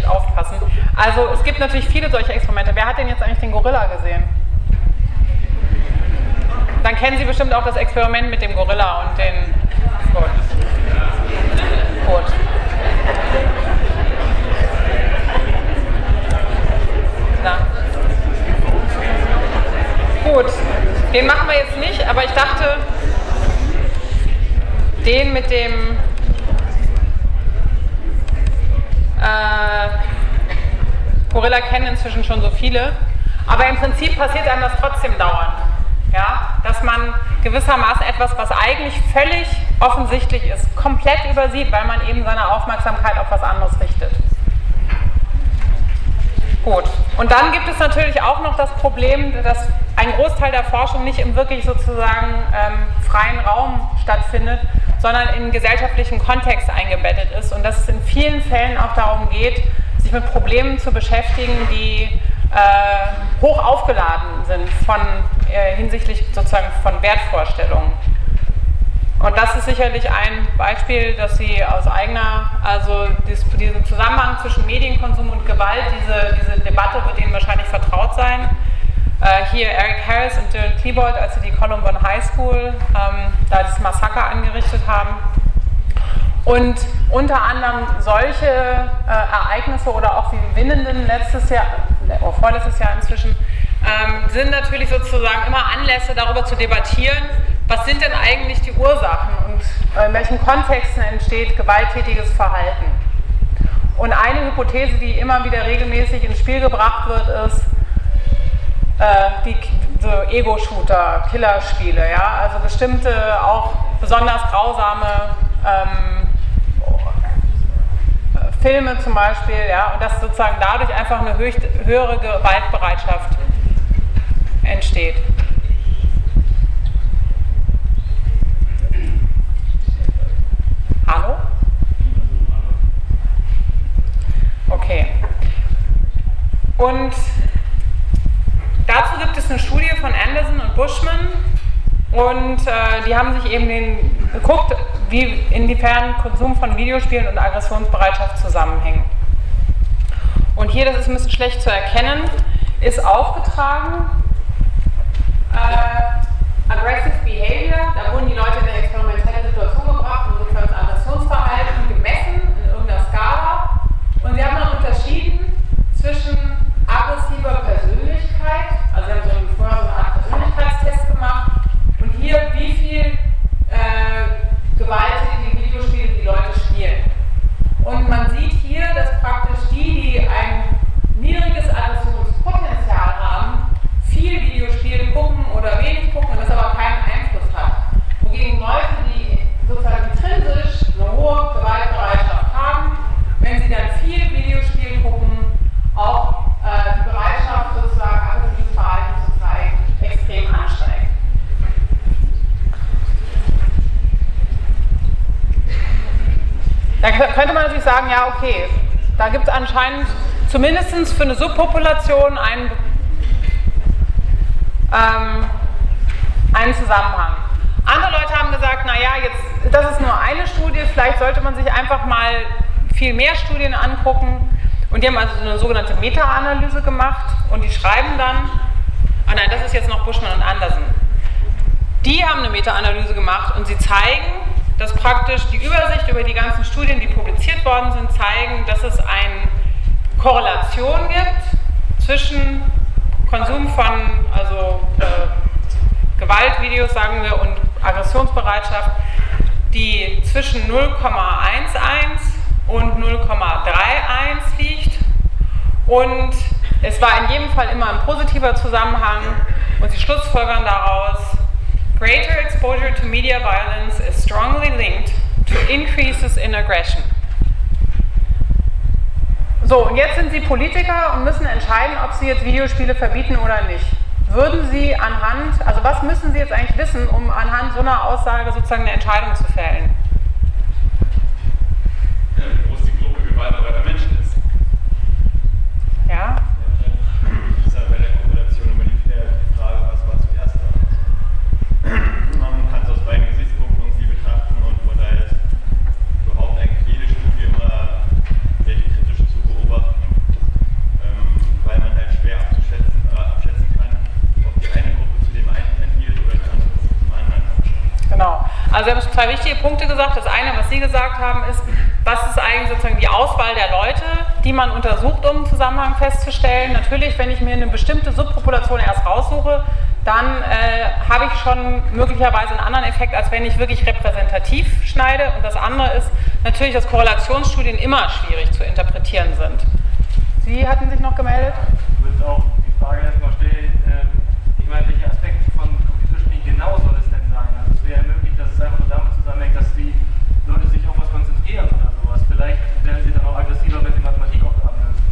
Echt aufpassen. Also es gibt natürlich viele solche Experimente. Wer hat denn jetzt eigentlich den Gorilla gesehen? Dann kennen Sie bestimmt auch das Experiment mit dem Gorilla und den... Gut. Gut. Na. Gut, den machen wir jetzt nicht, aber ich dachte, den mit dem äh, Gorilla kennen inzwischen schon so viele, aber im Prinzip passiert einem das trotzdem dauernd. Ja, dass man gewissermaßen etwas, was eigentlich völlig offensichtlich ist, komplett übersieht, weil man eben seine Aufmerksamkeit auf was anderes richtet. Gut. Und dann gibt es natürlich auch noch das Problem, dass ein Großteil der Forschung nicht im wirklich sozusagen ähm, freien Raum stattfindet, sondern in gesellschaftlichen Kontext eingebettet ist und dass es in vielen Fällen auch darum geht, sich mit Problemen zu beschäftigen, die äh, hoch aufgeladen sind von, äh, hinsichtlich sozusagen von Wertvorstellungen. Und das ist sicherlich ein Beispiel, dass Sie aus eigener, also dies, diesen Zusammenhang zwischen Medienkonsum und Gewalt, diese, diese Debatte wird Ihnen wahrscheinlich vertraut sein. Äh, hier Eric Harris und Dylan Klebold, als sie die Columbine High School ähm, da dieses Massaker angerichtet haben. Und unter anderem solche äh, Ereignisse oder auch die Winnenden letztes Jahr, oder vorletztes Jahr inzwischen, ähm, sind natürlich sozusagen immer Anlässe darüber zu debattieren, was sind denn eigentlich die Ursachen und in welchen Kontexten entsteht gewalttätiges Verhalten. Und eine Hypothese, die immer wieder regelmäßig ins Spiel gebracht wird, ist äh, die so Ego-Shooter, Killerspiele, ja, also bestimmte auch besonders grausame ähm, Filme zum Beispiel, ja, und dass sozusagen dadurch einfach eine höch, höhere Gewaltbereitschaft entsteht. Hallo? Okay. Und dazu gibt es eine Studie von Anderson und Bushman und äh, die haben sich eben den, geguckt, wie inwiefern Konsum von Videospielen und Aggressionsbereitschaft zusammenhängen. Und hier, das ist ein bisschen schlecht zu erkennen, ist aufgetragen äh, Aggressive Behavior, da wurden die Leute in der viel gucken oder wenig gucken und das aber keinen Einfluss hat. Wogegen Leute, die sozusagen intrinsisch eine hohe Gewaltbereitschaft haben, wenn sie dann viel Videospiel gucken, auch äh, die Bereitschaft sozusagen aggressives Verhalten zu zeigen, extrem ansteigt. Da könnte man natürlich sagen, ja okay, da gibt es anscheinend zumindest für eine Subpopulation einen, ähm, einen Zusammenhang. Andere Leute haben gesagt, naja, jetzt, das ist nur eine Studie, vielleicht sollte man sich einfach mal viel mehr Studien angucken. Und die haben also eine sogenannte Meta-Analyse gemacht und die schreiben dann, ah nein, das ist jetzt noch Buschmann und Andersen. Die haben eine Meta-Analyse gemacht und sie zeigen, dass praktisch die Übersicht über die ganzen Studien, die publiziert worden sind, zeigen, dass es eine Korrelation gibt zwischen Konsum von also, äh, Gewaltvideos, sagen wir, und Aggressionsbereitschaft, die zwischen 0,11 und 0,31 liegt. Und es war in jedem Fall immer ein positiver Zusammenhang und sie schlussfolgern daraus, greater exposure to media violence is strongly linked to increases in aggression. So, und jetzt sind Sie Politiker und müssen entscheiden, ob Sie jetzt Videospiele verbieten oder nicht. Würden Sie anhand, also was müssen Sie jetzt eigentlich wissen, um anhand so einer Aussage sozusagen eine Entscheidung zu fällen? Ja, wie groß die Gruppe gewaltbereiter Menschen ist. Ja? Das ist ja bei der Korrelation immer die Frage, was war zuerst da. Man kann es aus beiden Gesichtspunkten irgendwie betrachten und von daher ist überhaupt eigentlich jede Studie immer recht kritisch zu beobachten, ähm, weil man halt schwer abzuschätzen, äh, abschätzen kann, ob die eine Gruppe zu dem einen tendiert oder die andere Gruppe zum anderen. Genau. Also Sie haben zwei wichtige Punkte gesagt. Das eine, was Sie gesagt haben, ist, was ist eigentlich sozusagen die Auswahl der Leute, die man untersucht, um einen Zusammenhang festzustellen. Natürlich, wenn ich mir eine bestimmte Subpopulation erst raussuche, dann äh, habe ich schon möglicherweise einen anderen Effekt, als wenn ich wirklich repräsentativ schneide. Und das andere ist natürlich, dass Korrelationsstudien immer schwierig zu interpretieren sind. Sie hatten sich noch gemeldet? Ich würde auch die Frage erstmal stellen, ähm, ich meine, welche Aspekte von Computerspielen genau soll es denn sein? Also es wäre ja möglich, dass es einfach nur damit zusammenhängt, dass die Leute sich auf was konzentrieren oder sowas. Vielleicht werden sie dann auch aggressiver, wenn die Mathematikaufgaben lösen.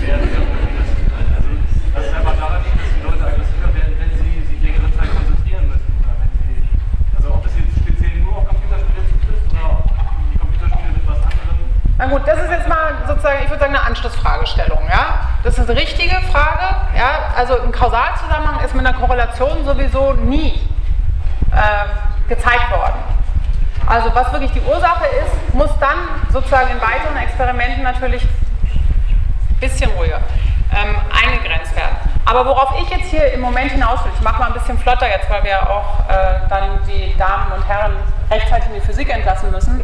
Wäre das ja möglich, dass, also, dass es einfach daran liegt, dass die Leute aggressiver werden, wenn sie sich längere Zeit konzentrieren müssen. Oder wenn sie, also ob das jetzt speziell nur auf Computerspiele zutrifft oder ob die Computerspiele mit was anderem Na gut, das ist jetzt mal sozusagen, ich würde sagen, eine Anschlussfragestellung. Ja? Das ist eine richtige Frage. Ja? Also ein Kausalzusammenhang ist mit einer Korrelation sowieso nie äh, gezeigt worden. Also was wirklich die Ursache ist, muss dann sozusagen in weiteren Experimenten natürlich ein bisschen ruhiger ähm, eingegrenzt werden. Aber worauf ich jetzt hier im Moment hinaus will, ich mache mal ein bisschen flotter jetzt, weil wir auch äh, dann die Damen und Herren rechtzeitig in die Physik entlassen müssen.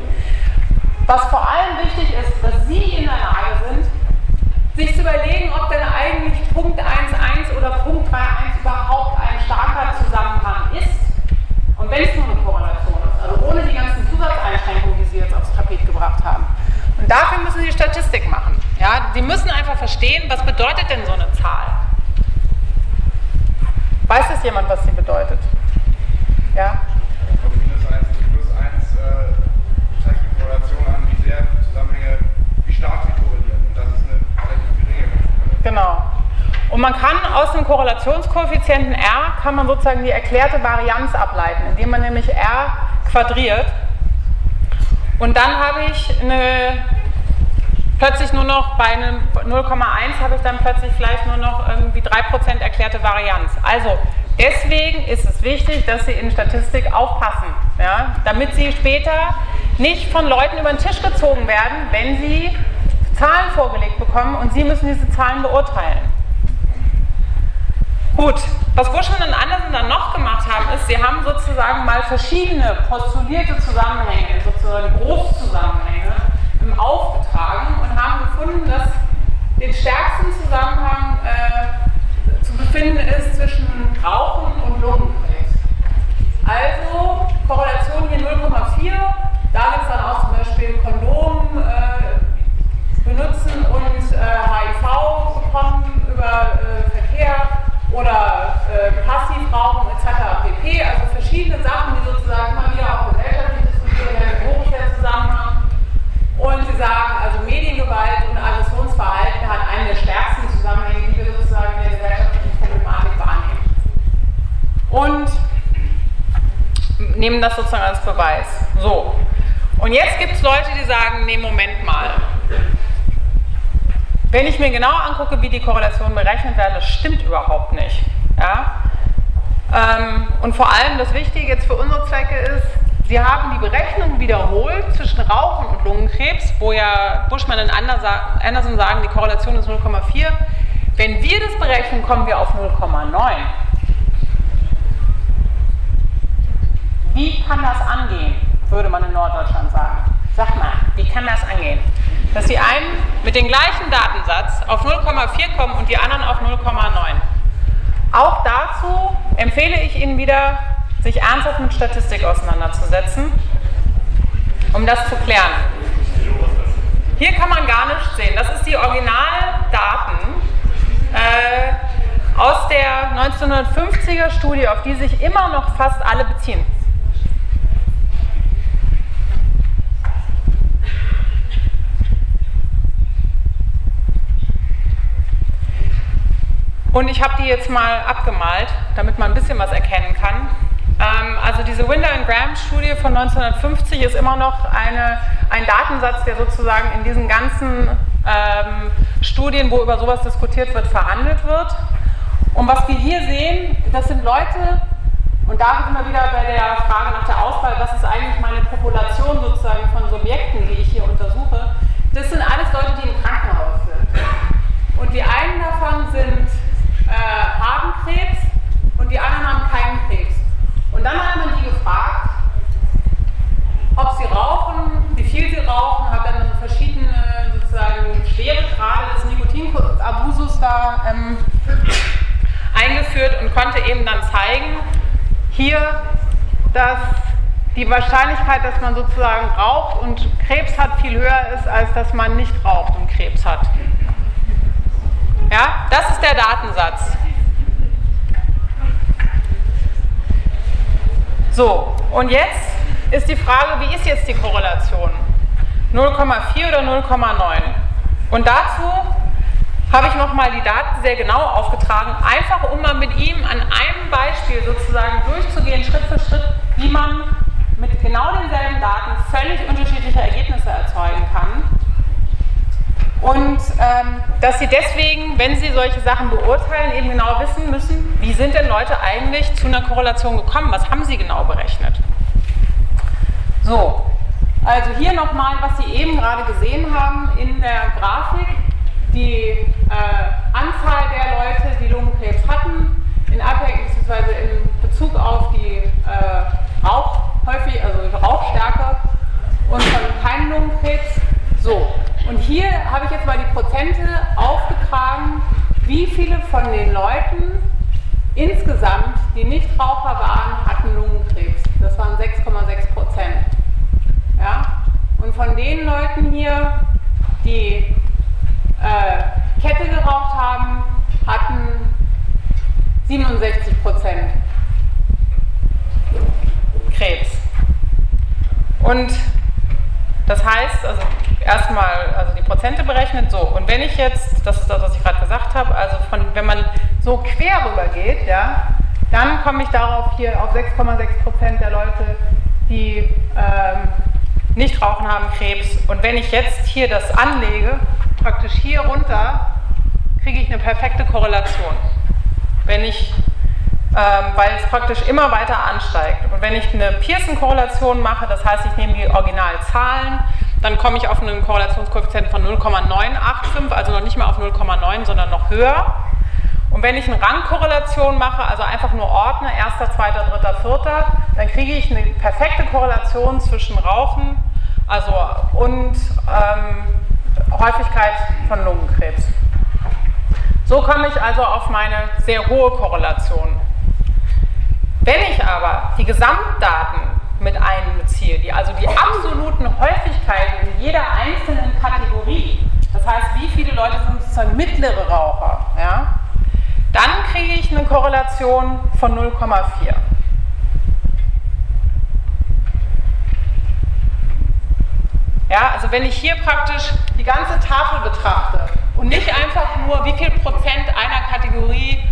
Was vor allem wichtig ist, dass Sie in der Lage sind, sich zu überlegen, ob denn eigentlich Punkt 1.1 oder Punkt 3.1 überhaupt ein starker Zusammenhang ist. Und wenn es nur eine Korrelation ist, also ohne die ganzen Zusatzeinschränkungen, die Sie jetzt aufs Tapet gebracht haben. Und dafür müssen Sie Statistik machen. Ja? Sie müssen einfach verstehen, was bedeutet denn so eine Zahl? Weiß es jemand, was sie bedeutet? Ja? Glaube, minus 1 und plus 1 äh, zeigt eine Korrelation an, wie sehr Zusammenhänge, wie stark sie korrelieren. Und das ist eine relativ geringe Korrelation. Genau. Und man kann aus dem Korrelationskoeffizienten R, kann man sozusagen die erklärte Varianz ableiten, indem man nämlich R quadriert. Und dann habe ich eine, plötzlich nur noch bei einem 0,1 habe ich dann plötzlich vielleicht nur noch irgendwie 3% erklärte Varianz. Also deswegen ist es wichtig, dass Sie in Statistik aufpassen, ja, damit Sie später nicht von Leuten über den Tisch gezogen werden, wenn Sie Zahlen vorgelegt bekommen und Sie müssen diese Zahlen beurteilen. Gut, was Buschmann und Andersen dann noch gemacht haben, ist, sie haben sozusagen mal verschiedene postulierte Zusammenhänge, sozusagen Großzusammenhänge, aufgetragen und haben gefunden, dass den stärksten Zusammenhang äh, zu befinden ist zwischen Rauchen und Lungenkrebs. Also Korrelation hier 0,4, da gibt es dann auch zum Beispiel Kondom äh, benutzen und äh, HIV bekommen über äh, Verkehr oder äh, Passivrauchen etc. pp. Also verschiedene Sachen, die sozusagen immer wieder auch gesellschaftlich diskutiert werden, im Hochschulzusammenhang. Und sie sagen, also Mediengewalt und Aggressionsverhalten hat einen der stärksten Zusammenhänge, die wir sozusagen in der gesellschaftlichen Problematik wahrnehmen. Und nehmen das sozusagen als Beweis. So. Und jetzt gibt es Leute, die sagen, nee, Moment mal. Wenn ich mir genau angucke, wie die Korrelationen berechnet werden, das stimmt überhaupt nicht. Ja? Ähm, und vor allem das Wichtige jetzt für unsere Zwecke ist, Sie haben die Berechnung wiederholt zwischen Rauchen und Lungenkrebs, wo ja Buschmann und Anderson sagen, die Korrelation ist 0,4. Wenn wir das berechnen, kommen wir auf 0,9. Wie kann das angehen, würde man in Norddeutschland sagen. Sag mal, wie kann das angehen? Dass die einen mit dem gleichen Datensatz auf 0,4 kommen und die anderen auf 0,9. Auch dazu empfehle ich Ihnen wieder, sich ernsthaft mit Statistik auseinanderzusetzen, um das zu klären. Hier kann man gar nichts sehen. Das ist die Originaldaten äh, aus der 1950er Studie, auf die sich immer noch fast alle beziehen. Und ich habe die jetzt mal abgemalt, damit man ein bisschen was erkennen kann. Ähm, also diese Winder and Graham Studie von 1950 ist immer noch eine, ein Datensatz, der sozusagen in diesen ganzen ähm, Studien, wo über sowas diskutiert wird, verhandelt wird. Und was wir hier sehen, das sind Leute, und da sind wir wieder bei der Frage nach der Auswahl, was ist eigentlich meine Population sozusagen von Subjekten, die ich hier untersuche. Das sind alles Leute, die im Krankenhaus sind. Und die einen davon sind äh, haben Krebs und die anderen haben keinen Krebs. Und dann hat man die gefragt, ob sie rauchen, wie viel sie rauchen, hat dann verschiedene sozusagen Schweregrade des Nikotinabusus da ähm, eingeführt und konnte eben dann zeigen, hier, dass die Wahrscheinlichkeit, dass man sozusagen raucht und Krebs hat, viel höher ist, als dass man nicht raucht und Krebs hat. Ja, das ist der Datensatz. So, und jetzt ist die Frage, wie ist jetzt die Korrelation? 0,4 oder 0,9? Und dazu habe ich nochmal die Daten sehr genau aufgetragen, einfach um mal mit ihm an einem Beispiel sozusagen durchzugehen, Schritt für Schritt, wie man mit genau denselben Daten völlig unterschiedliche Ergebnisse erzeugen kann. Und ähm, dass sie deswegen, wenn sie solche Sachen beurteilen, eben genau wissen müssen, wie sind denn Leute eigentlich zu einer Korrelation gekommen? Was haben sie genau berechnet? So, also hier nochmal, was Sie eben gerade gesehen haben in der Grafik, die äh, Anzahl der Leute, die Lungenkrebs hatten, in Abhängig bzw. in Bezug auf die äh, Rauch häufig, also Rauchstärke und von keinem Lungenkrebs. So, und hier habe ich jetzt mal die Prozente aufgetragen, wie viele von den Leuten insgesamt, die Nichtraucher waren, hatten Lungenkrebs. Das waren 6,6 Prozent. Ja? Und von den Leuten hier, die äh, Kette geraucht haben, hatten 67 Prozent Krebs. Und das heißt, also erstmal also die Prozente berechnet, so. Und wenn ich jetzt, das ist das, was ich gerade gesagt habe, also von, wenn man so quer rüber geht, ja, dann komme ich darauf hier auf 6,6 Prozent der Leute, die ähm, nicht rauchen, haben Krebs. Und wenn ich jetzt hier das anlege, praktisch hier runter, kriege ich eine perfekte Korrelation. Wenn ich ähm, weil es praktisch immer weiter ansteigt. Und wenn ich eine Pearson-Korrelation mache, das heißt, ich nehme die Originalzahlen, dann komme ich auf einen Korrelationskoeffizienten von 0,985, also noch nicht mehr auf 0,9, sondern noch höher. Und wenn ich eine Rangkorrelation mache, also einfach nur ordne, erster, zweiter, dritter, vierter, dann kriege ich eine perfekte Korrelation zwischen Rauchen also, und ähm, Häufigkeit von Lungenkrebs. So komme ich also auf meine sehr hohe Korrelation. Wenn ich aber die Gesamtdaten mit einbeziehe, die, also die absoluten Häufigkeiten in jeder einzelnen Kategorie, das heißt, wie viele Leute sind sozusagen mittlere Raucher, ja, dann kriege ich eine Korrelation von 0,4. Ja, also wenn ich hier praktisch die ganze Tafel betrachte und nicht einfach nur, wie viel Prozent einer Kategorie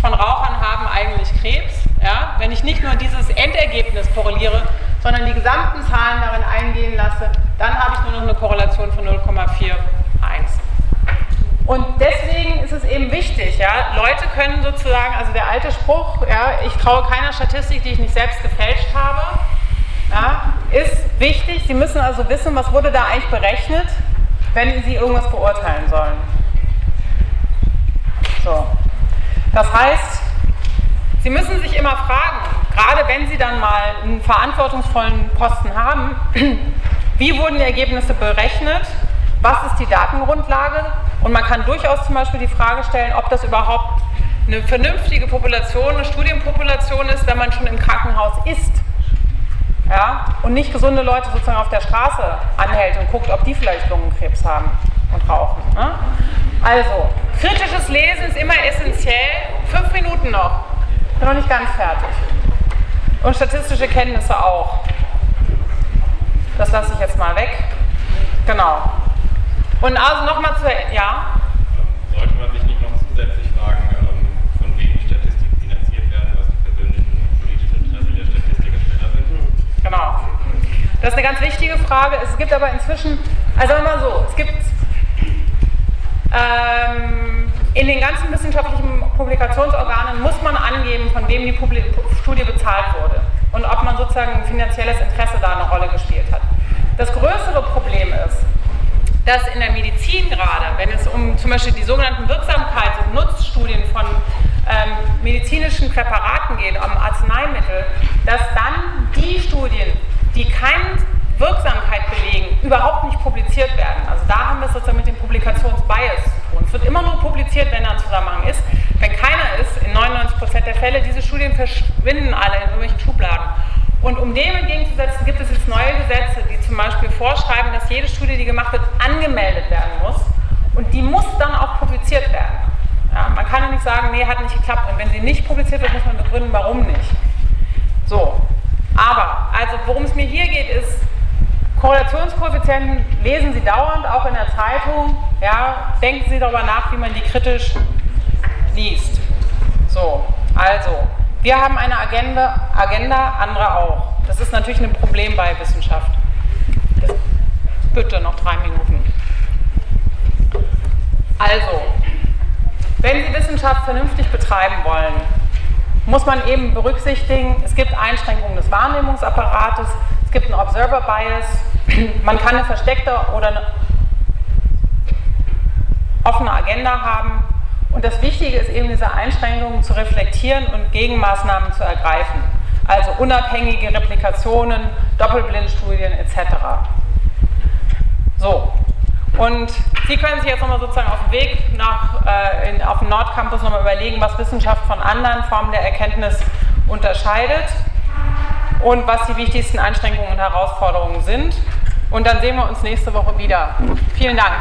von Rauchern haben eigentlich Krebs, ja, wenn ich nicht nur dieses Endergebnis korreliere, sondern die gesamten Zahlen darin eingehen lasse, dann habe ich nur noch eine Korrelation von 0,41. Und deswegen ist es eben wichtig, ja, Leute können sozusagen, also der alte Spruch, ja, ich traue keiner Statistik, die ich nicht selbst gefälscht habe, ja, ist wichtig. Sie müssen also wissen, was wurde da eigentlich berechnet, wenn Sie irgendwas beurteilen sollen. So. Das heißt, Sie müssen sich immer fragen, gerade wenn Sie dann mal einen verantwortungsvollen Posten haben, wie wurden die Ergebnisse berechnet, was ist die Datengrundlage und man kann durchaus zum Beispiel die Frage stellen, ob das überhaupt eine vernünftige Population, eine Studienpopulation ist, wenn man schon im Krankenhaus ist ja, und nicht gesunde Leute sozusagen auf der Straße anhält und guckt, ob die vielleicht Lungenkrebs haben und rauchen. Ne? Also, kritisches Lesen ist immer essentiell. Fünf Minuten noch. Bin noch nicht ganz fertig. Und statistische Kenntnisse auch. Das lasse ich jetzt mal weg. Genau. Und also nochmal zu. Ja? Sollte man sich nicht noch zusätzlich fragen, ähm, von wem die Statistiken finanziert werden, was die persönlichen politischen Interessen der Statistikersteller sind? Genau. Das ist eine ganz wichtige Frage. Es gibt aber inzwischen, also immer so, es gibt ähm, in den ganzen wissenschaftlichen Publikationsorganen muss man angeben, von wem die Publi Studie bezahlt wurde und ob man sozusagen finanzielles Interesse da eine Rolle gespielt hat. Das größere Problem ist, dass in der Medizin gerade, wenn es um zum Beispiel die sogenannten Wirksamkeits- und Nutzstudien von ähm, medizinischen Präparaten geht, um Arzneimittel, dass dann die Studien, die keine Wirksamkeit belegen, überhaupt nicht publiziert werden. Also da haben wir es sozusagen mit dem Publikationsbias tun. Es wird immer nur publiziert, wenn da ein Zusammenhang ist. Wenn keiner ist, in 99% der Fälle, diese Studien verschwinden alle in irgendwelchen Schubladen. Und um dem entgegenzusetzen, gibt es jetzt neue Gesetze, die zum Beispiel vorschreiben, dass jede Studie, die gemacht wird, angemeldet werden muss. Und die muss dann auch publiziert werden. Ja, man kann ja nicht sagen, nee, hat nicht geklappt. Und wenn sie nicht publiziert wird, muss man begründen, warum nicht. So. Aber, also worum es mir hier geht, ist, Korrelationskoeffizienten lesen Sie dauernd, auch in der Zeitung. Ja, denken Sie darüber nach, wie man die kritisch liest. So, also, wir haben eine Agenda, Agenda, andere auch. Das ist natürlich ein Problem bei Wissenschaft. Bitte noch drei Minuten. Also, wenn Sie Wissenschaft vernünftig betreiben wollen, muss man eben berücksichtigen, es gibt Einschränkungen des Wahrnehmungsapparates, es gibt einen Observer Bias, man kann eine versteckte oder eine offene Agenda haben. Und das Wichtige ist eben, diese Einschränkungen zu reflektieren und Gegenmaßnahmen zu ergreifen. Also unabhängige Replikationen, Doppelblindstudien etc. So. Und Sie können sich jetzt nochmal sozusagen auf dem Weg nach, äh, in, auf dem Nordcampus nochmal überlegen, was Wissenschaft von anderen Formen der Erkenntnis unterscheidet und was die wichtigsten Einschränkungen und Herausforderungen sind. Und dann sehen wir uns nächste Woche wieder. Vielen Dank.